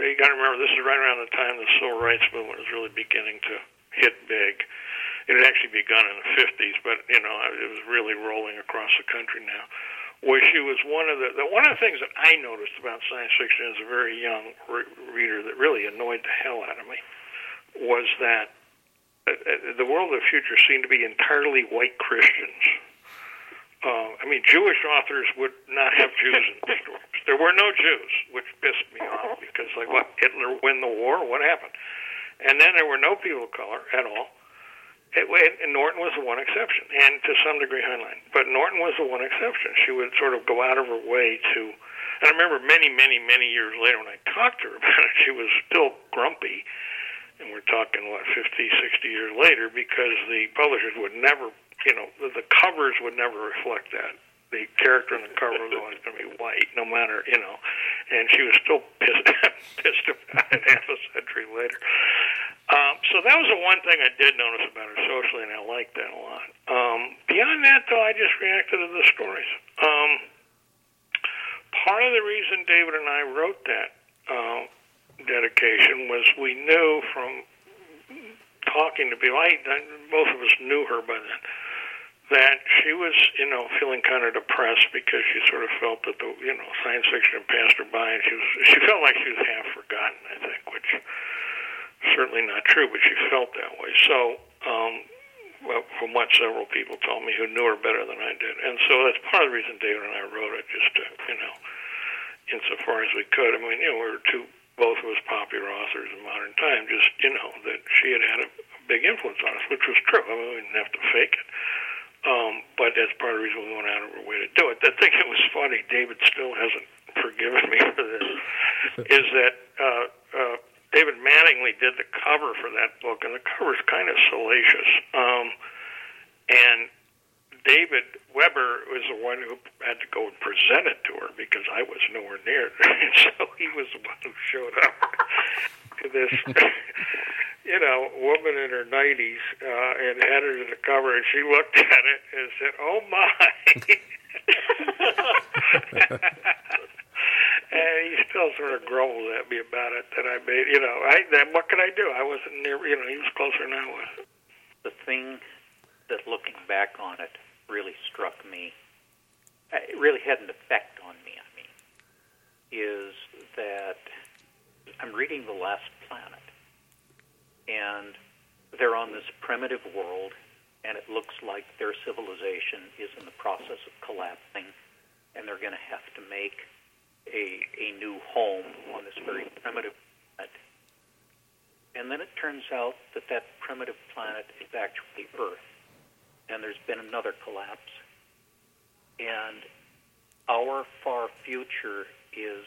you got to remember, this is right around the time the civil rights movement was really beginning to hit big. It had actually begun in the 50s, but you know, it was really rolling across the country now. Where she was one of the, the one of the things that I noticed about science fiction as a very young re- reader that really annoyed the hell out of me was that uh, uh, the world of the future seemed to be entirely white Christians. Uh, I mean, Jewish authors would not have Jews in the stories. There were no Jews, which pissed me off because, like, what Hitler win the war? What happened? And then there were no people of color at all. It, and Norton was the one exception, and to some degree Heinlein. But Norton was the one exception. She would sort of go out of her way to. And I remember many, many, many years later when I talked to her about it, she was still grumpy. And we're talking, what, 50, 60 years later, because the publishers would never, you know, the, the covers would never reflect that. The character on the cover was always going to be white, no matter, you know. And she was still pissed, pissed about it half a century later. Um, so that was the one thing I did notice about her socially, and I liked that a lot. Um, beyond that, though, I just reacted to the stories. Um, part of the reason David and I wrote that uh, dedication was we knew from talking to people, I, I, both of us knew her by then, that she was, you know, feeling kind of depressed because she sort of felt that the, you know, science fiction had passed her by, and she was, she felt like she was half forgotten, I think, which certainly not true, but she felt that way. So, um, well, from what several people told me who knew her better than I did, and so that's part of the reason David and I wrote it, just to, you know, insofar as we could. I mean, you know, we were two, both of us popular authors in modern time. Just, you know, that she had had a, big influence on us, which was true. I mean, we didn't have to fake it. Um, but that's part of the reason we went out of our way to do it. The thing that was funny, David still hasn't forgiven me for this, is that Mattingly did the cover for that book, and the cover is kind of salacious. Um, and David Weber was the one who had to go and present it to her because I was nowhere near it. so he was the one who showed up to this you know, woman in her 90s uh, and edited the cover, and she looked at it and said, "Oh my." Still sort of grumbled at me about it that I made. You know, I then what could I do? I wasn't near. You know, he was closer than I was. The thing that, looking back on it, really struck me. uh, It really had an effect on me. I mean, is that I'm reading The Last Planet and they're on this primitive world, and it looks like their civilization is in the process of collapsing, and they're going to have to make a, a new home on this very primitive planet. And then it turns out that that primitive planet is actually Earth, and there's been another collapse. And our far future is,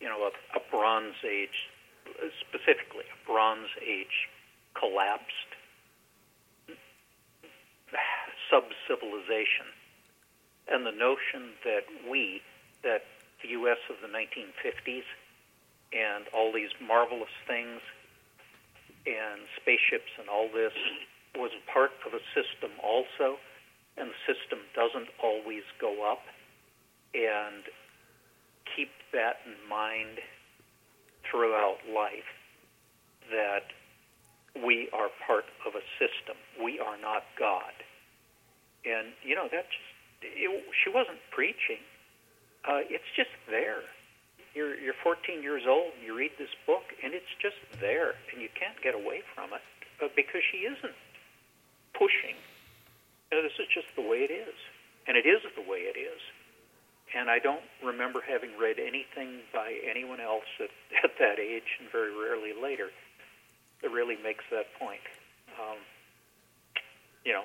you know, a, a Bronze Age specifically a Bronze Age collapsed sub civilization. And the notion that we, that the U.S. of the 1950s, and all these marvelous things, and spaceships and all this, was part of a system also, and the system doesn't always go up. And keep that in mind throughout life that we are part of a system. We are not God. And, you know, that just, it, she wasn't preaching. Uh, it's just there. You're, you're 14 years old, you read this book, and it's just there, and you can't get away from it uh, because she isn't pushing. You know, this is just the way it is. And it is the way it is and I don't remember having read anything by anyone else at, at that age, and very rarely later, that really makes that point. Um, you know,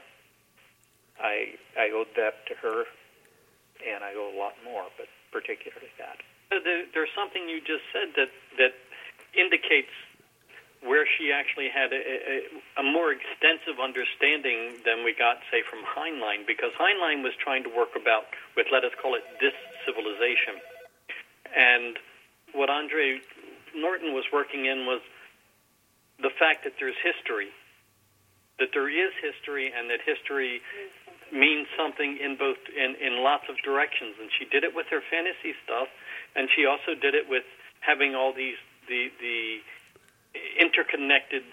I I owed that to her, and I owe a lot more, but particularly that. There, there's something you just said that that indicates where she actually had a, a, a more extensive understanding than we got, say, from Heinlein, because Heinlein was trying to work about with, let us call it, this civilization. And what Andre Norton was working in was the fact that there's history, that there is history, and that history means something in both in, in lots of directions. And she did it with her fantasy stuff, and she also did it with having all these the the interconnected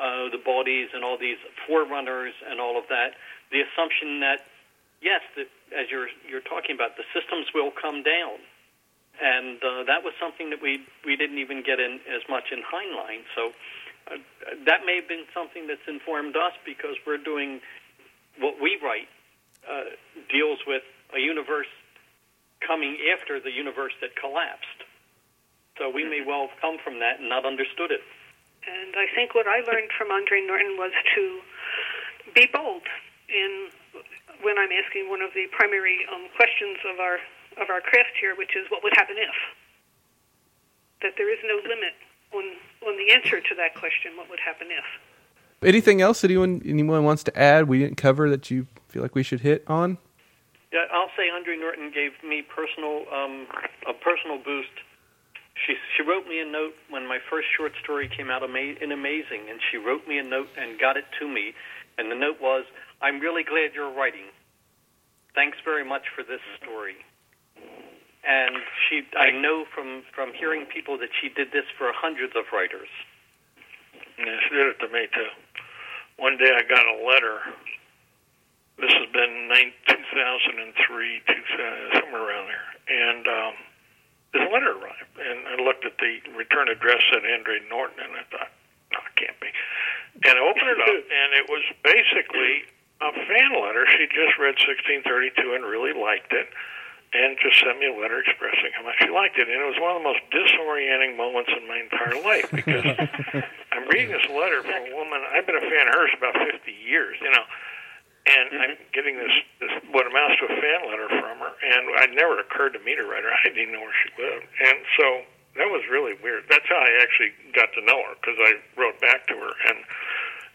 uh, the bodies and all these forerunners and all of that. The assumption that yes, that as you're you're talking about, the systems will come down, and uh, that was something that we we didn't even get in as much in Heinlein. So uh, that may have been something that's informed us because we're doing what we write uh, deals with a universe coming after the universe that collapsed. So we may well have come from that and not understood it. And I think what I learned from Andre Norton was to be bold in when I'm asking one of the primary um, questions of our of our craft here, which is what would happen if. That there is no limit on on the answer to that question. What would happen if? Anything else that anyone anyone wants to add? We didn't cover that you feel like we should hit on. Yeah, I'll say Andre Norton gave me personal um, a personal boost she she wrote me a note when my first short story came out in Amazing, and she wrote me a note and got it to me, and the note was, "I'm really glad you're writing. Thanks very much for this story." and she I know from from hearing people that she did this for hundreds of writers. Yeah, she did it to me too. One day I got a letter. This has been nine, 2003, 2000, somewhere around there, and um, this letter arrived, and I looked at the return address at Andre Norton, and I thought, no, it can't be. And I opened it up, and it was basically a fan letter. She just read 1632 and really liked it and just sent me a letter expressing how much she liked it. And it was one of the most disorienting moments in my entire life because I'm reading this letter from a woman. I've been a fan of hers about 50 years, you know, and mm-hmm. I'm getting this, this what amounts to a fan letter from her. And it never occurred to me to write her. I didn't even know where she lived. And so that was really weird. That's how I actually got to know her because I wrote back to her and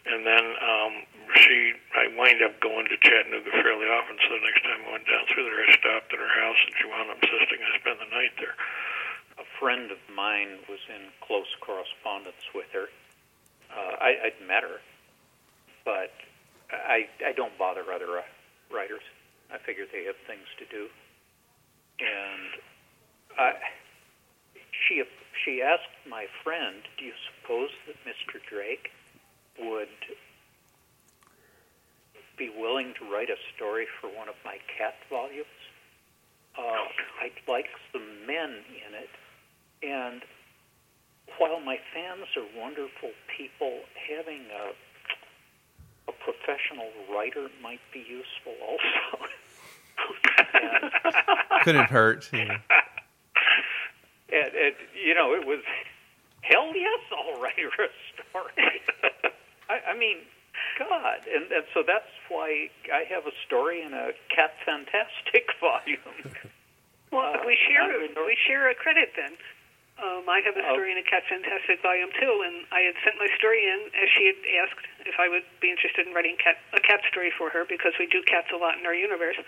and then um, she, I wind up going to Chattanooga fairly often. So the next time I went down through there, I stopped at her house, and she wound up insisting I spend the night there. A friend of mine was in close correspondence with her. Uh, I, I'd met her, but I, I don't bother other uh, writers. I figure they have things to do, and I, she she asked my friend, "Do you suppose that Mr. Drake would be willing to write a story for one of my cat volumes. Uh, I'd like some men in it. And while my fans are wonderful people, having a, a professional writer might be useful also. and, Couldn't hurt. Yeah. And, and, you know, it was, hell yes, I'll write her a story. I, I mean, God, and, and so that's why I have a story in a Cat Fantastic volume. well, uh, we share a, we share a credit then. Um, I have a story in a Cat Fantastic volume too, and I had sent my story in as she had asked if I would be interested in writing cat, a cat story for her because we do cats a lot in our universe.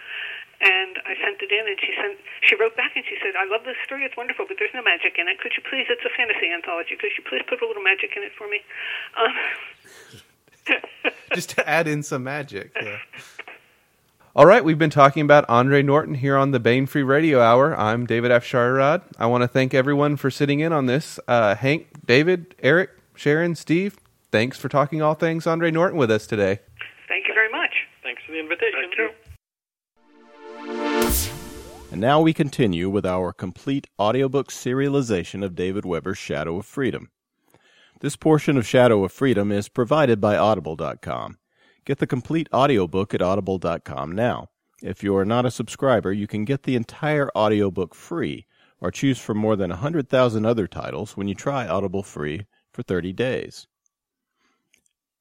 And I sent it in, and she sent she wrote back and she said, "I love this story; it's wonderful, but there's no magic in it. Could you please? It's a fantasy anthology. Could you please put a little magic in it for me?" Um, just to add in some magic. Yeah. All right, we've been talking about Andre Norton here on the Baen Free Radio Hour. I'm David Afsharirad. I want to thank everyone for sitting in on this. Uh, Hank, David, Eric, Sharon, Steve, thanks for talking all things Andre Norton with us today. Thank you very much. Thanks for the invitation. Thank you. And now we continue with our complete audiobook serialization of David Weber's Shadow of Freedom. This portion of Shadow of Freedom is provided by Audible.com. Get the complete audiobook at Audible.com now. If you are not a subscriber, you can get the entire audiobook free or choose from more than 100,000 other titles when you try Audible free for 30 days.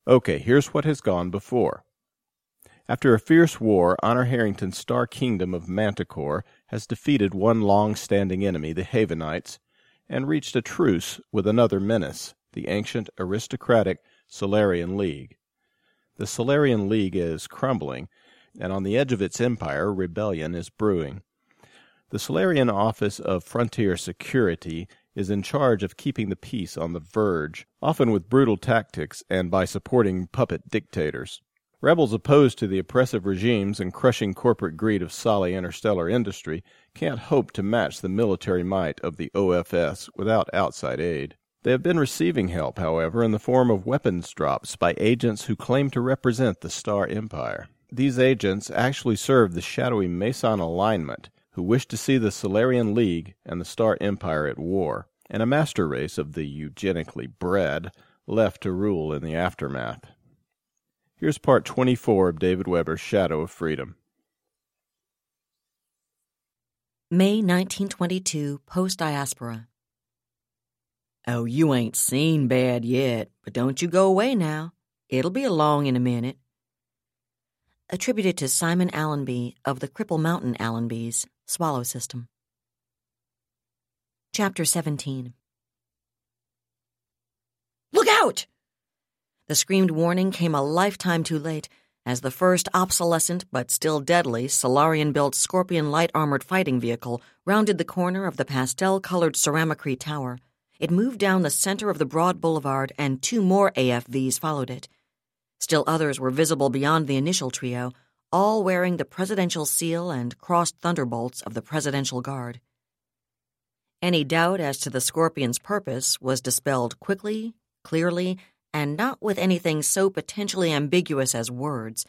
Okay, here's what has gone before. After a fierce war, Honor Harrington's star kingdom of Manticore has defeated one long-standing enemy, the Havenites, and reached a truce with another menace, the ancient aristocratic Solarian League. The Solarian League is crumbling, and on the edge of its empire, rebellion is brewing. The Solarian Office of Frontier Security is in charge of keeping the peace on the verge, often with brutal tactics and by supporting puppet dictators. Rebels opposed to the oppressive regimes and crushing corporate greed of Solly Interstellar Industry can't hope to match the military might of the OFS without outside aid. They have been receiving help, however, in the form of weapons drops by agents who claim to represent the Star Empire. These agents actually serve the shadowy Mesan alignment, who wish to see the Solarian League and the Star Empire at war, and a master race of the eugenically bred left to rule in the aftermath. Here's part 24 of David Weber's Shadow of Freedom. May 1922, post diaspora. Oh, you ain't seen bad yet, but don't you go away now. It'll be along in a minute. Attributed to Simon Allenby of the Cripple Mountain Allenbys, Swallow System. Chapter 17 Look out! The screamed warning came a lifetime too late as the first obsolescent but still deadly Solarian built Scorpion light armored fighting vehicle rounded the corner of the pastel colored Ceramacrete Tower it moved down the center of the broad boulevard, and two more AFVs followed it. Still others were visible beyond the initial trio, all wearing the presidential seal and crossed thunderbolts of the Presidential Guard. Any doubt as to the scorpion's purpose was dispelled quickly, clearly, and not with anything so potentially ambiguous as words.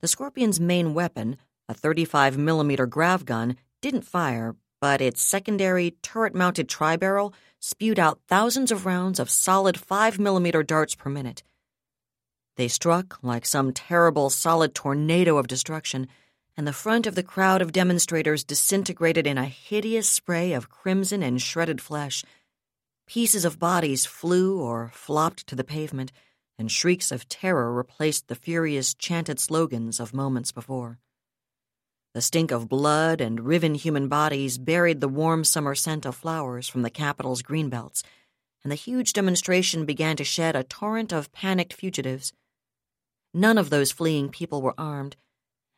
The scorpion's main weapon, a 35 millimeter grav gun, didn't fire, but its secondary turret mounted tri barrel spewed out thousands of rounds of solid 5 millimeter darts per minute. They struck like some terrible solid tornado of destruction, and the front of the crowd of demonstrators disintegrated in a hideous spray of crimson and shredded flesh. Pieces of bodies flew or flopped to the pavement, and shrieks of terror replaced the furious chanted slogans of moments before. The stink of blood and riven human bodies buried the warm summer scent of flowers from the capital's greenbelts, and the huge demonstration began to shed a torrent of panicked fugitives. None of those fleeing people were armed.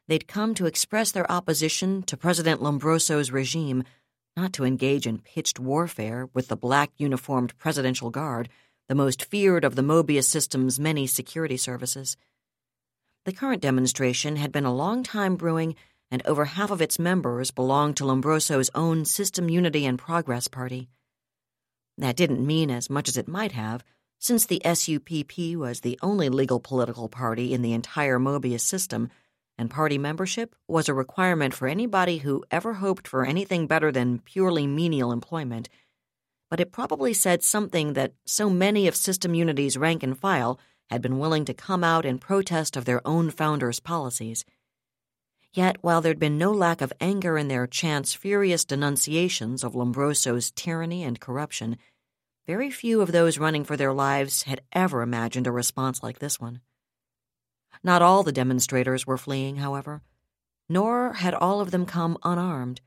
They'd come to express their opposition to President Lombroso's regime, not to engage in pitched warfare with the black uniformed Presidential Guard, the most feared of the Mobius system's many security services. The current demonstration had been a long time brewing, and over half of its members belonged to Lombroso's own System Unity and Progress Party. That didn't mean as much as it might have since the SUPP was the only legal political party in the entire Mobius system, and party membership was a requirement for anybody who ever hoped for anything better than purely menial employment, but it probably said something that so many of System Unity's rank and file had been willing to come out in protest of their own founders' policies. Yet, while there'd been no lack of anger in their chance furious denunciations of Lombroso's tyranny and corruption, very few of those running for their lives had ever imagined a response like this one. Not all the demonstrators were fleeing, however, nor had all of them come unarmed.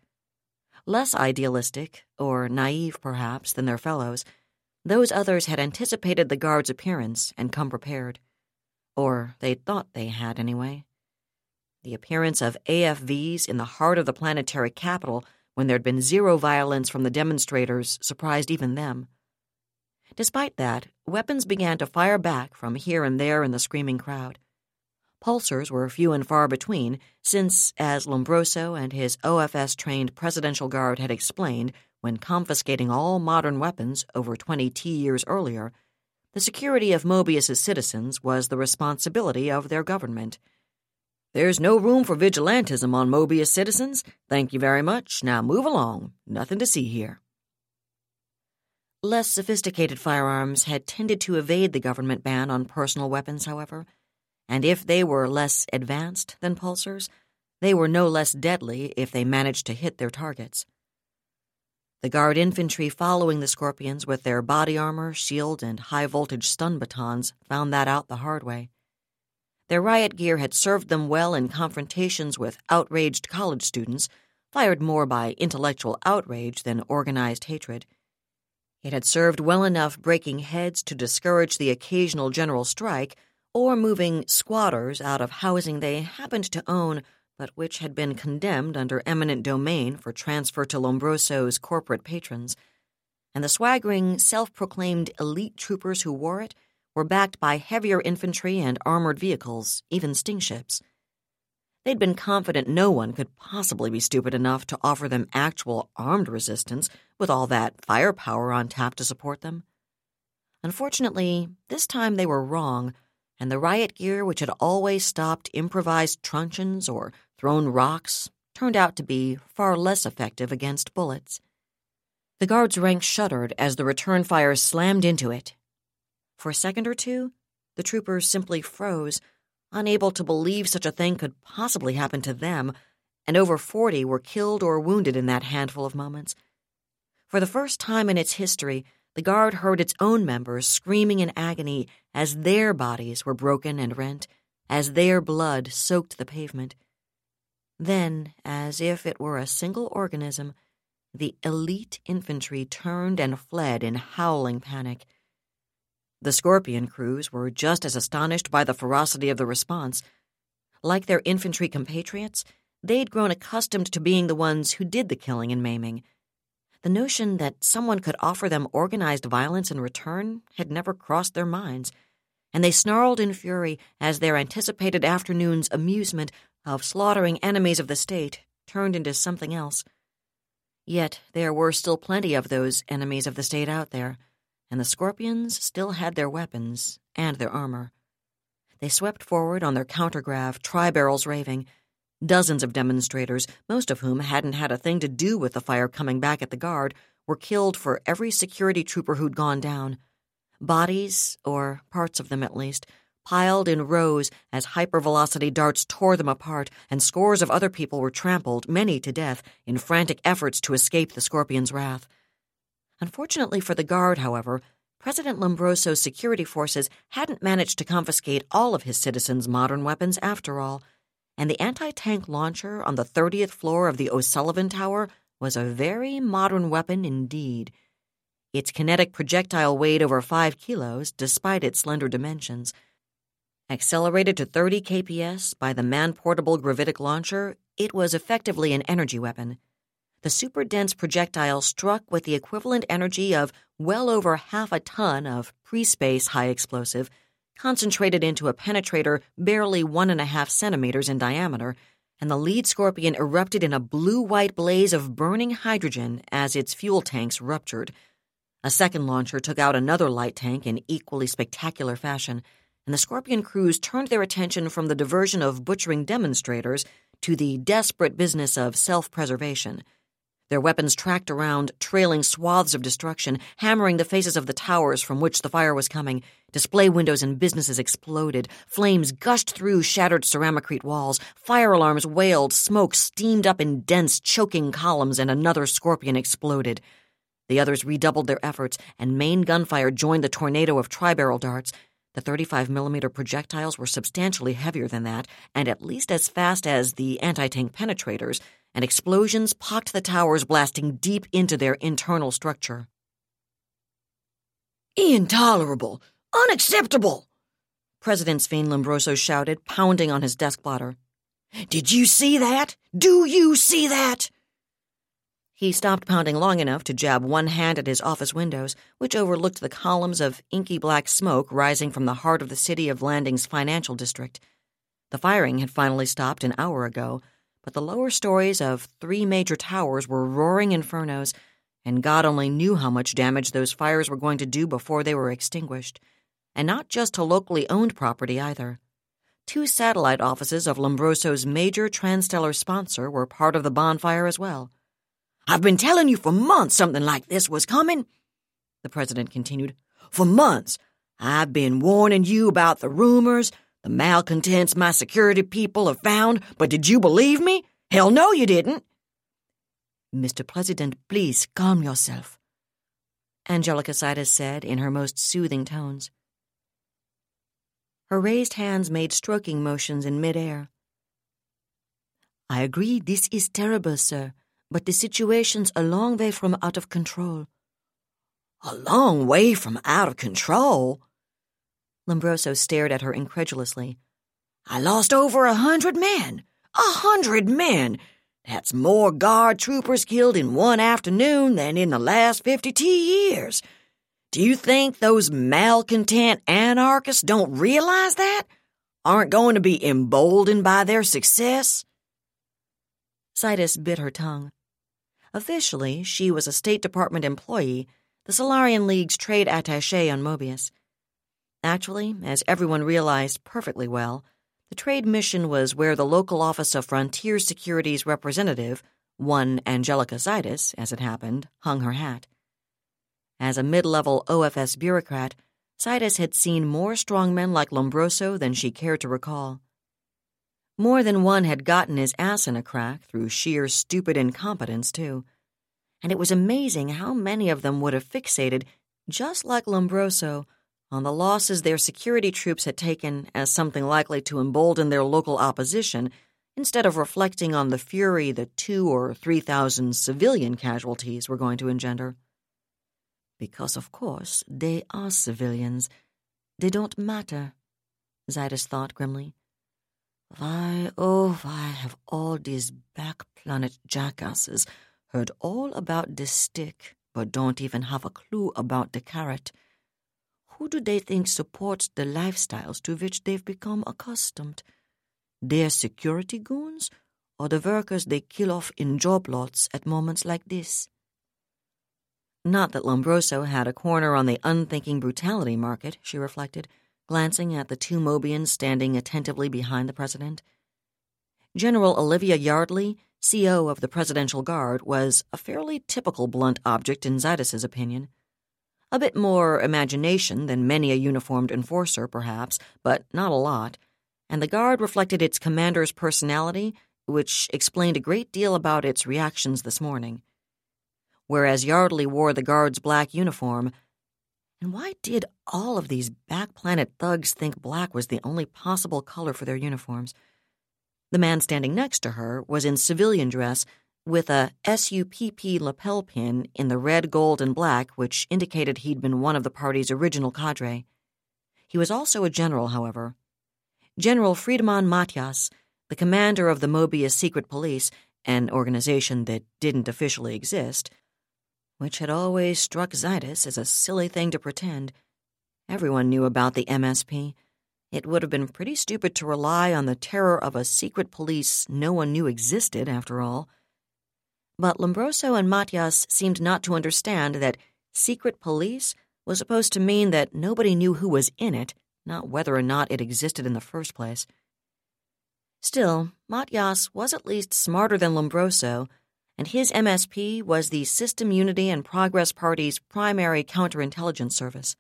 Less idealistic, or naive perhaps, than their fellows, those others had anticipated the guard's appearance and come prepared. Or they thought they had, anyway. The appearance of AFVs in the heart of the planetary capital when there'd been zero violence from the demonstrators surprised even them. Despite that, weapons began to fire back from here and there in the screaming crowd. Pulsers were few and far between, since, as Lombroso and his OFS trained Presidential Guard had explained when confiscating all modern weapons over 20 T years earlier, the security of Mobius's citizens was the responsibility of their government. There's no room for vigilantism on Mobius citizens. Thank you very much. Now move along. Nothing to see here. Less sophisticated firearms had tended to evade the government ban on personal weapons, however, and if they were less advanced than pulsers, they were no less deadly if they managed to hit their targets. The Guard infantry following the Scorpions with their body armor, shield, and high voltage stun batons found that out the hard way. Their riot gear had served them well in confrontations with outraged college students, fired more by intellectual outrage than organized hatred. It had served well enough breaking heads to discourage the occasional general strike or moving squatters out of housing they happened to own but which had been condemned under eminent domain for transfer to Lombroso's corporate patrons. And the swaggering, self proclaimed elite troopers who wore it were backed by heavier infantry and armored vehicles, even sting ships. They'd been confident no one could possibly be stupid enough to offer them actual armed resistance with all that firepower on tap to support them. Unfortunately, this time they were wrong, and the riot gear, which had always stopped improvised truncheons or thrown rocks, turned out to be far less effective against bullets. The guard's ranks shuddered as the return fire slammed into it. For a second or two, the troopers simply froze unable to believe such a thing could possibly happen to them, and over 40 were killed or wounded in that handful of moments. For the first time in its history, the Guard heard its own members screaming in agony as their bodies were broken and rent, as their blood soaked the pavement. Then, as if it were a single organism, the elite infantry turned and fled in howling panic. The Scorpion crews were just as astonished by the ferocity of the response. Like their infantry compatriots, they'd grown accustomed to being the ones who did the killing and maiming. The notion that someone could offer them organized violence in return had never crossed their minds, and they snarled in fury as their anticipated afternoon's amusement of slaughtering enemies of the state turned into something else. Yet there were still plenty of those enemies of the state out there, and the Scorpions still had their weapons and their armor. They swept forward on their countergrav, tri barrels raving. Dozens of demonstrators, most of whom hadn't had a thing to do with the fire coming back at the guard, were killed for every security trooper who'd gone down. Bodies, or parts of them at least, piled in rows as hypervelocity darts tore them apart, and scores of other people were trampled, many to death, in frantic efforts to escape the scorpion's wrath. Unfortunately for the Guard, however, President Lombroso's security forces hadn't managed to confiscate all of his citizens' modern weapons after all, and the anti tank launcher on the 30th floor of the O'Sullivan Tower was a very modern weapon indeed. Its kinetic projectile weighed over five kilos, despite its slender dimensions. Accelerated to 30 kps by the man portable gravitic launcher, it was effectively an energy weapon. The super dense projectile struck with the equivalent energy of well over half a ton of pre space high explosive, concentrated into a penetrator barely one and a half centimeters in diameter, and the lead scorpion erupted in a blue white blaze of burning hydrogen as its fuel tanks ruptured. A second launcher took out another light tank in equally spectacular fashion and the Scorpion crews turned their attention from the diversion of butchering demonstrators to the desperate business of self preservation. Their weapons tracked around, trailing swaths of destruction, hammering the faces of the towers from which the fire was coming. Display windows and businesses exploded. Flames gushed through shattered ceramicrete walls. Fire alarms wailed. Smoke steamed up in dense, choking columns, and another scorpion exploded. The others redoubled their efforts, and main gunfire joined the tornado of tri barrel darts. The 35 millimeter projectiles were substantially heavier than that, and at least as fast as the anti tank penetrators, and explosions pocked the towers, blasting deep into their internal structure. Intolerable! Unacceptable! President Svein Lombroso shouted, pounding on his desk blotter. Did you see that? Do you see that? He stopped pounding long enough to jab one hand at his office windows, which overlooked the columns of inky black smoke rising from the heart of the city of Landing's financial district. The firing had finally stopped an hour ago, but the lower stories of three major towers were roaring infernos, and God only knew how much damage those fires were going to do before they were extinguished. And not just to locally owned property either. Two satellite offices of Lombroso's major transstellar sponsor were part of the bonfire as well. I've been telling you for months something like this was coming, the president continued. For months. I've been warning you about the rumors, the malcontents my security people have found, but did you believe me? Hell no, you didn't. Mr. President, please calm yourself, Angelica Zeiss said in her most soothing tones. Her raised hands made stroking motions in midair. I agree this is terrible, sir, but the situation's a long way from out of control. A long way from out of control? Lombroso stared at her incredulously. I lost over a hundred men. A hundred men! That's more guard troopers killed in one afternoon than in the last fifty-two years. Do you think those malcontent anarchists don't realize that? Aren't going to be emboldened by their success? Zeiss bit her tongue. Officially, she was a State Department employee, the Solarian League's trade attaché on Mobius. Actually, as everyone realized perfectly well, the trade mission was where the local office of Frontier Security's representative, one Angelica Zeiss, as it happened, hung her hat. As a mid level OFS bureaucrat, Zeiss had seen more strong men like Lombroso than she cared to recall. More than one had gotten his ass in a crack through sheer stupid incompetence, too. And it was amazing how many of them would have fixated, just like Lombroso, on the losses their security troops had taken as something likely to embolden their local opposition, instead of reflecting on the fury the two or three thousand civilian casualties were going to engender. Because, of course, they are civilians. They don't matter, Zeiss thought grimly. Why, oh, why have all these back planet jackasses heard all about the stick, but don't even have a clue about the carrot? Who do they think supports the lifestyles to which they've become accustomed? Their security goons or the workers they kill off in job lots at moments like this. Not that Lombroso had a corner on the unthinking brutality market, she reflected, glancing at the two Mobians standing attentively behind the president. General Olivia Yardley, CO of the Presidential Guard, was a fairly typical blunt object in Zeiss' opinion. A bit more imagination than many a uniformed enforcer, perhaps, but not a lot, and the Guard reflected its commander's personality, which explained a great deal about its reactions this morning whereas Yardley wore the guard's black uniform. And why did all of these back planet thugs think black was the only possible color for their uniforms? The man standing next to her was in civilian dress with a SUPP lapel pin in the red, gold, and black, which indicated he'd been one of the party's original cadre. He was also a general, however. General Friedemann Matthias, the commander of the Mobius Secret Police, an organization that didn't officially exist, which had always struck Zeiss as a silly thing to pretend. Everyone knew about the MSP. It would have been pretty stupid to rely on the terror of a secret police no one knew existed, after all. But Lombroso and Matthias seemed not to understand that secret police was supposed to mean that nobody knew who was in it, not whether or not it existed in the first place. Still, Matthias was at least smarter than Lombroso, and his MSP was the System Unity and Progress Party's primary counterintelligence service.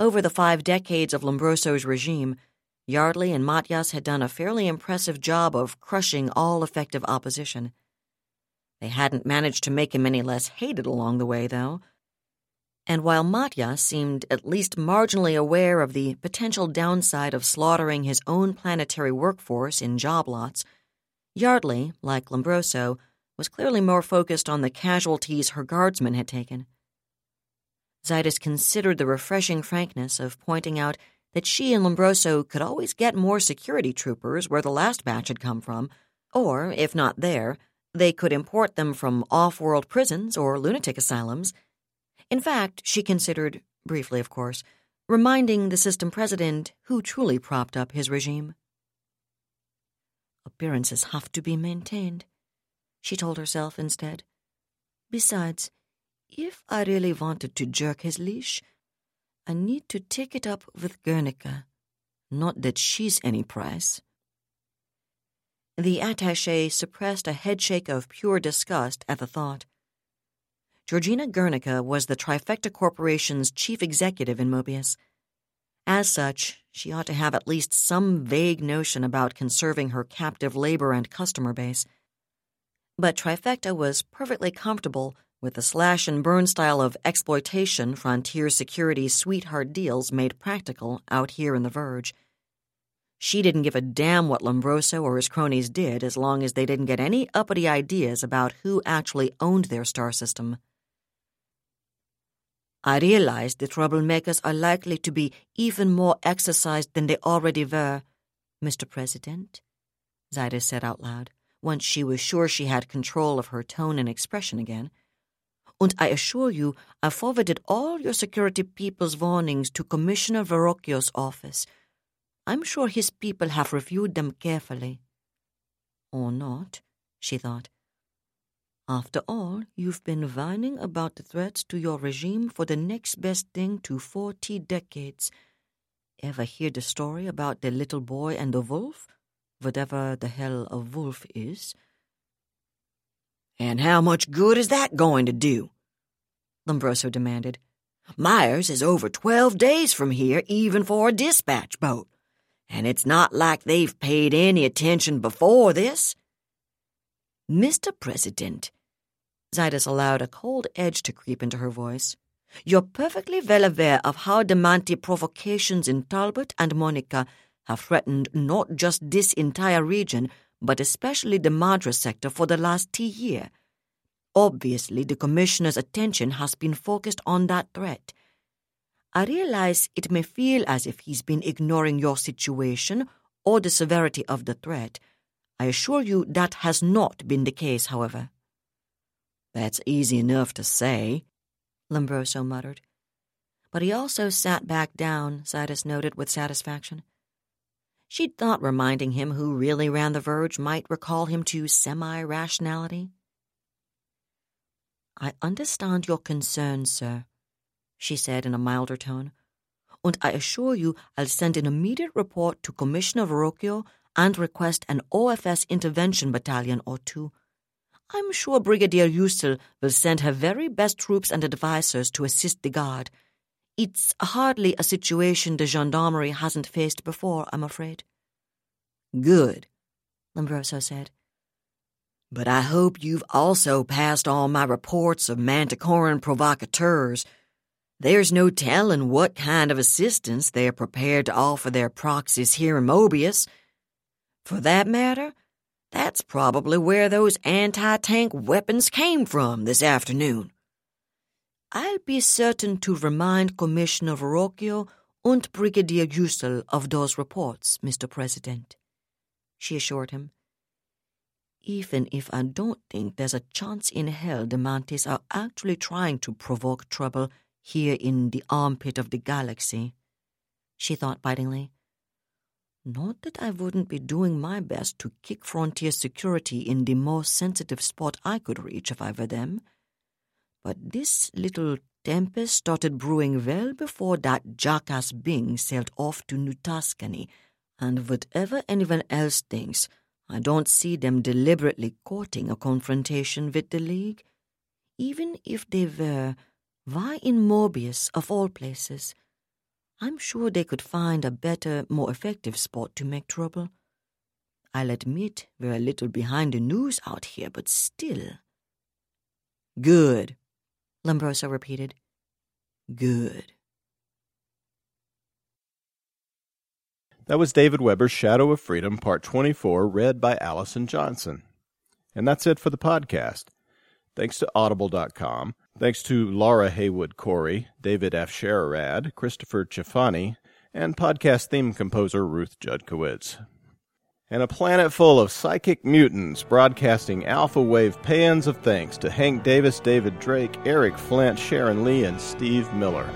Over the five decades of Lombroso's regime, Yardley and Matthias had done a fairly impressive job of crushing all effective opposition. They hadn't managed to make him any less hated along the way, though. And while Matthias seemed at least marginally aware of the potential downside of slaughtering his own planetary workforce in job lots, Yardley, like Lombroso, was clearly more focused on the casualties her guardsmen had taken. Zeiss considered the refreshing frankness of pointing out that she and Lombroso could always get more security troopers where the last batch had come from, or, if not there, they could import them from off world prisons or lunatic asylums. In fact, she considered, briefly of course, reminding the system president who truly propped up his regime. Appearances have to be maintained, she told herself instead. Besides, if I really wanted to jerk his leash, I need to take it up with Guernica. Not that she's any price. The attache suppressed a headshake of pure disgust at the thought. Georgina Guernica was the Trifecta Corporation's chief executive in Mobius. As such, she ought to have at least some vague notion about conserving her captive labor and customer base. But Trifecta was perfectly comfortable with the slash and burn style of exploitation Frontier Security's sweetheart deals made practical out here in the Verge. She didn't give a damn what Lombroso or his cronies did as long as they didn't get any uppity ideas about who actually owned their star system. I realize the troublemakers are likely to be even more exercised than they already were, Mr. President, Zeiss said out loud once she was sure she had control of her tone and expression again. And I assure you, I forwarded all your security people's warnings to Commissioner Verrocchio's office. I'm sure his people have reviewed them carefully. Or not, she thought. After all, you've been whining about the threats to your regime for the next best thing to forty decades. Ever hear the story about the little boy and the wolf? whatever the hell a wolf is. And how much good is that going to do? Lombroso demanded. Meyers is over twelve days from here, even for a dispatch boat. And it's not like they've paid any attention before this. Mr. President, Zeiss allowed a cold edge to creep into her voice. You're perfectly well aware of how the provocations in Talbott and Monica have threatened not just this entire region, but especially the Madras sector for the last year. Obviously, the Commissioner's attention has been focused on that threat. I realize it may feel as if he's been ignoring your situation or the severity of the threat. I assure you that has not been the case, however. That's easy enough to say, Lombroso muttered. But he also sat back down, Zeiss noted with satisfaction. She'd thought reminding him who really ran the Verge might recall him to semi rationality. I understand your concern, sir, she said in a milder tone, and I assure you I'll send an immediate report to Commissioner Verrocchio and request an OFS intervention battalion or two. I'm sure Brigadier Yucel will send her very best troops and advisers to assist the Guard. It's hardly a situation the gendarmerie hasn't faced before, I'm afraid. Good, Lombroso said. But I hope you've also passed all my reports of Manticoran provocateurs. There's no telling what kind of assistance they're prepared to offer their proxies here in Mobius. For that matter, that's probably where those anti tank weapons came from this afternoon. I'll be certain to remind Commissioner Verrocchio and Brigadier Yucel of those reports, Mr. President, she assured him even if I don't think there's a chance in hell the Manties are actually trying to provoke trouble here in the armpit of the galaxy, she thought bitingly. Not that I wouldn't be doing my best to kick frontier security in the most sensitive spot I could reach if I were them. But this little tempest started brewing well before that jackass Byng sailed off to New Tuscany, and whatever anyone else thinks, I don't see them deliberately courting a confrontation with the League. Even if they were, why in Mobius, of all places? I'm sure they could find a better, more effective spot to make trouble. I'll admit we're a little behind the news out here, but still. Good, Lombroso repeated. Good. That was David Weber's Shadow of Freedom, Part 24, read by Allison Johnson. And that's it for the podcast. Thanks to Audible.com. Thanks to Laura Haywood Cory, David Afsharirad, Christopher Chafani, and podcast theme composer Ruth Judkowitz. And a planet full of psychic mutants broadcasting alpha wave paeans of thanks to Hank Davis, David Drake, Eric Flint, Sharon Lee, and Steve Miller.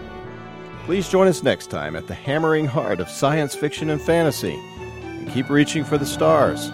Please join us next time at the hammering heart of science fiction and fantasy. And keep reaching for the stars.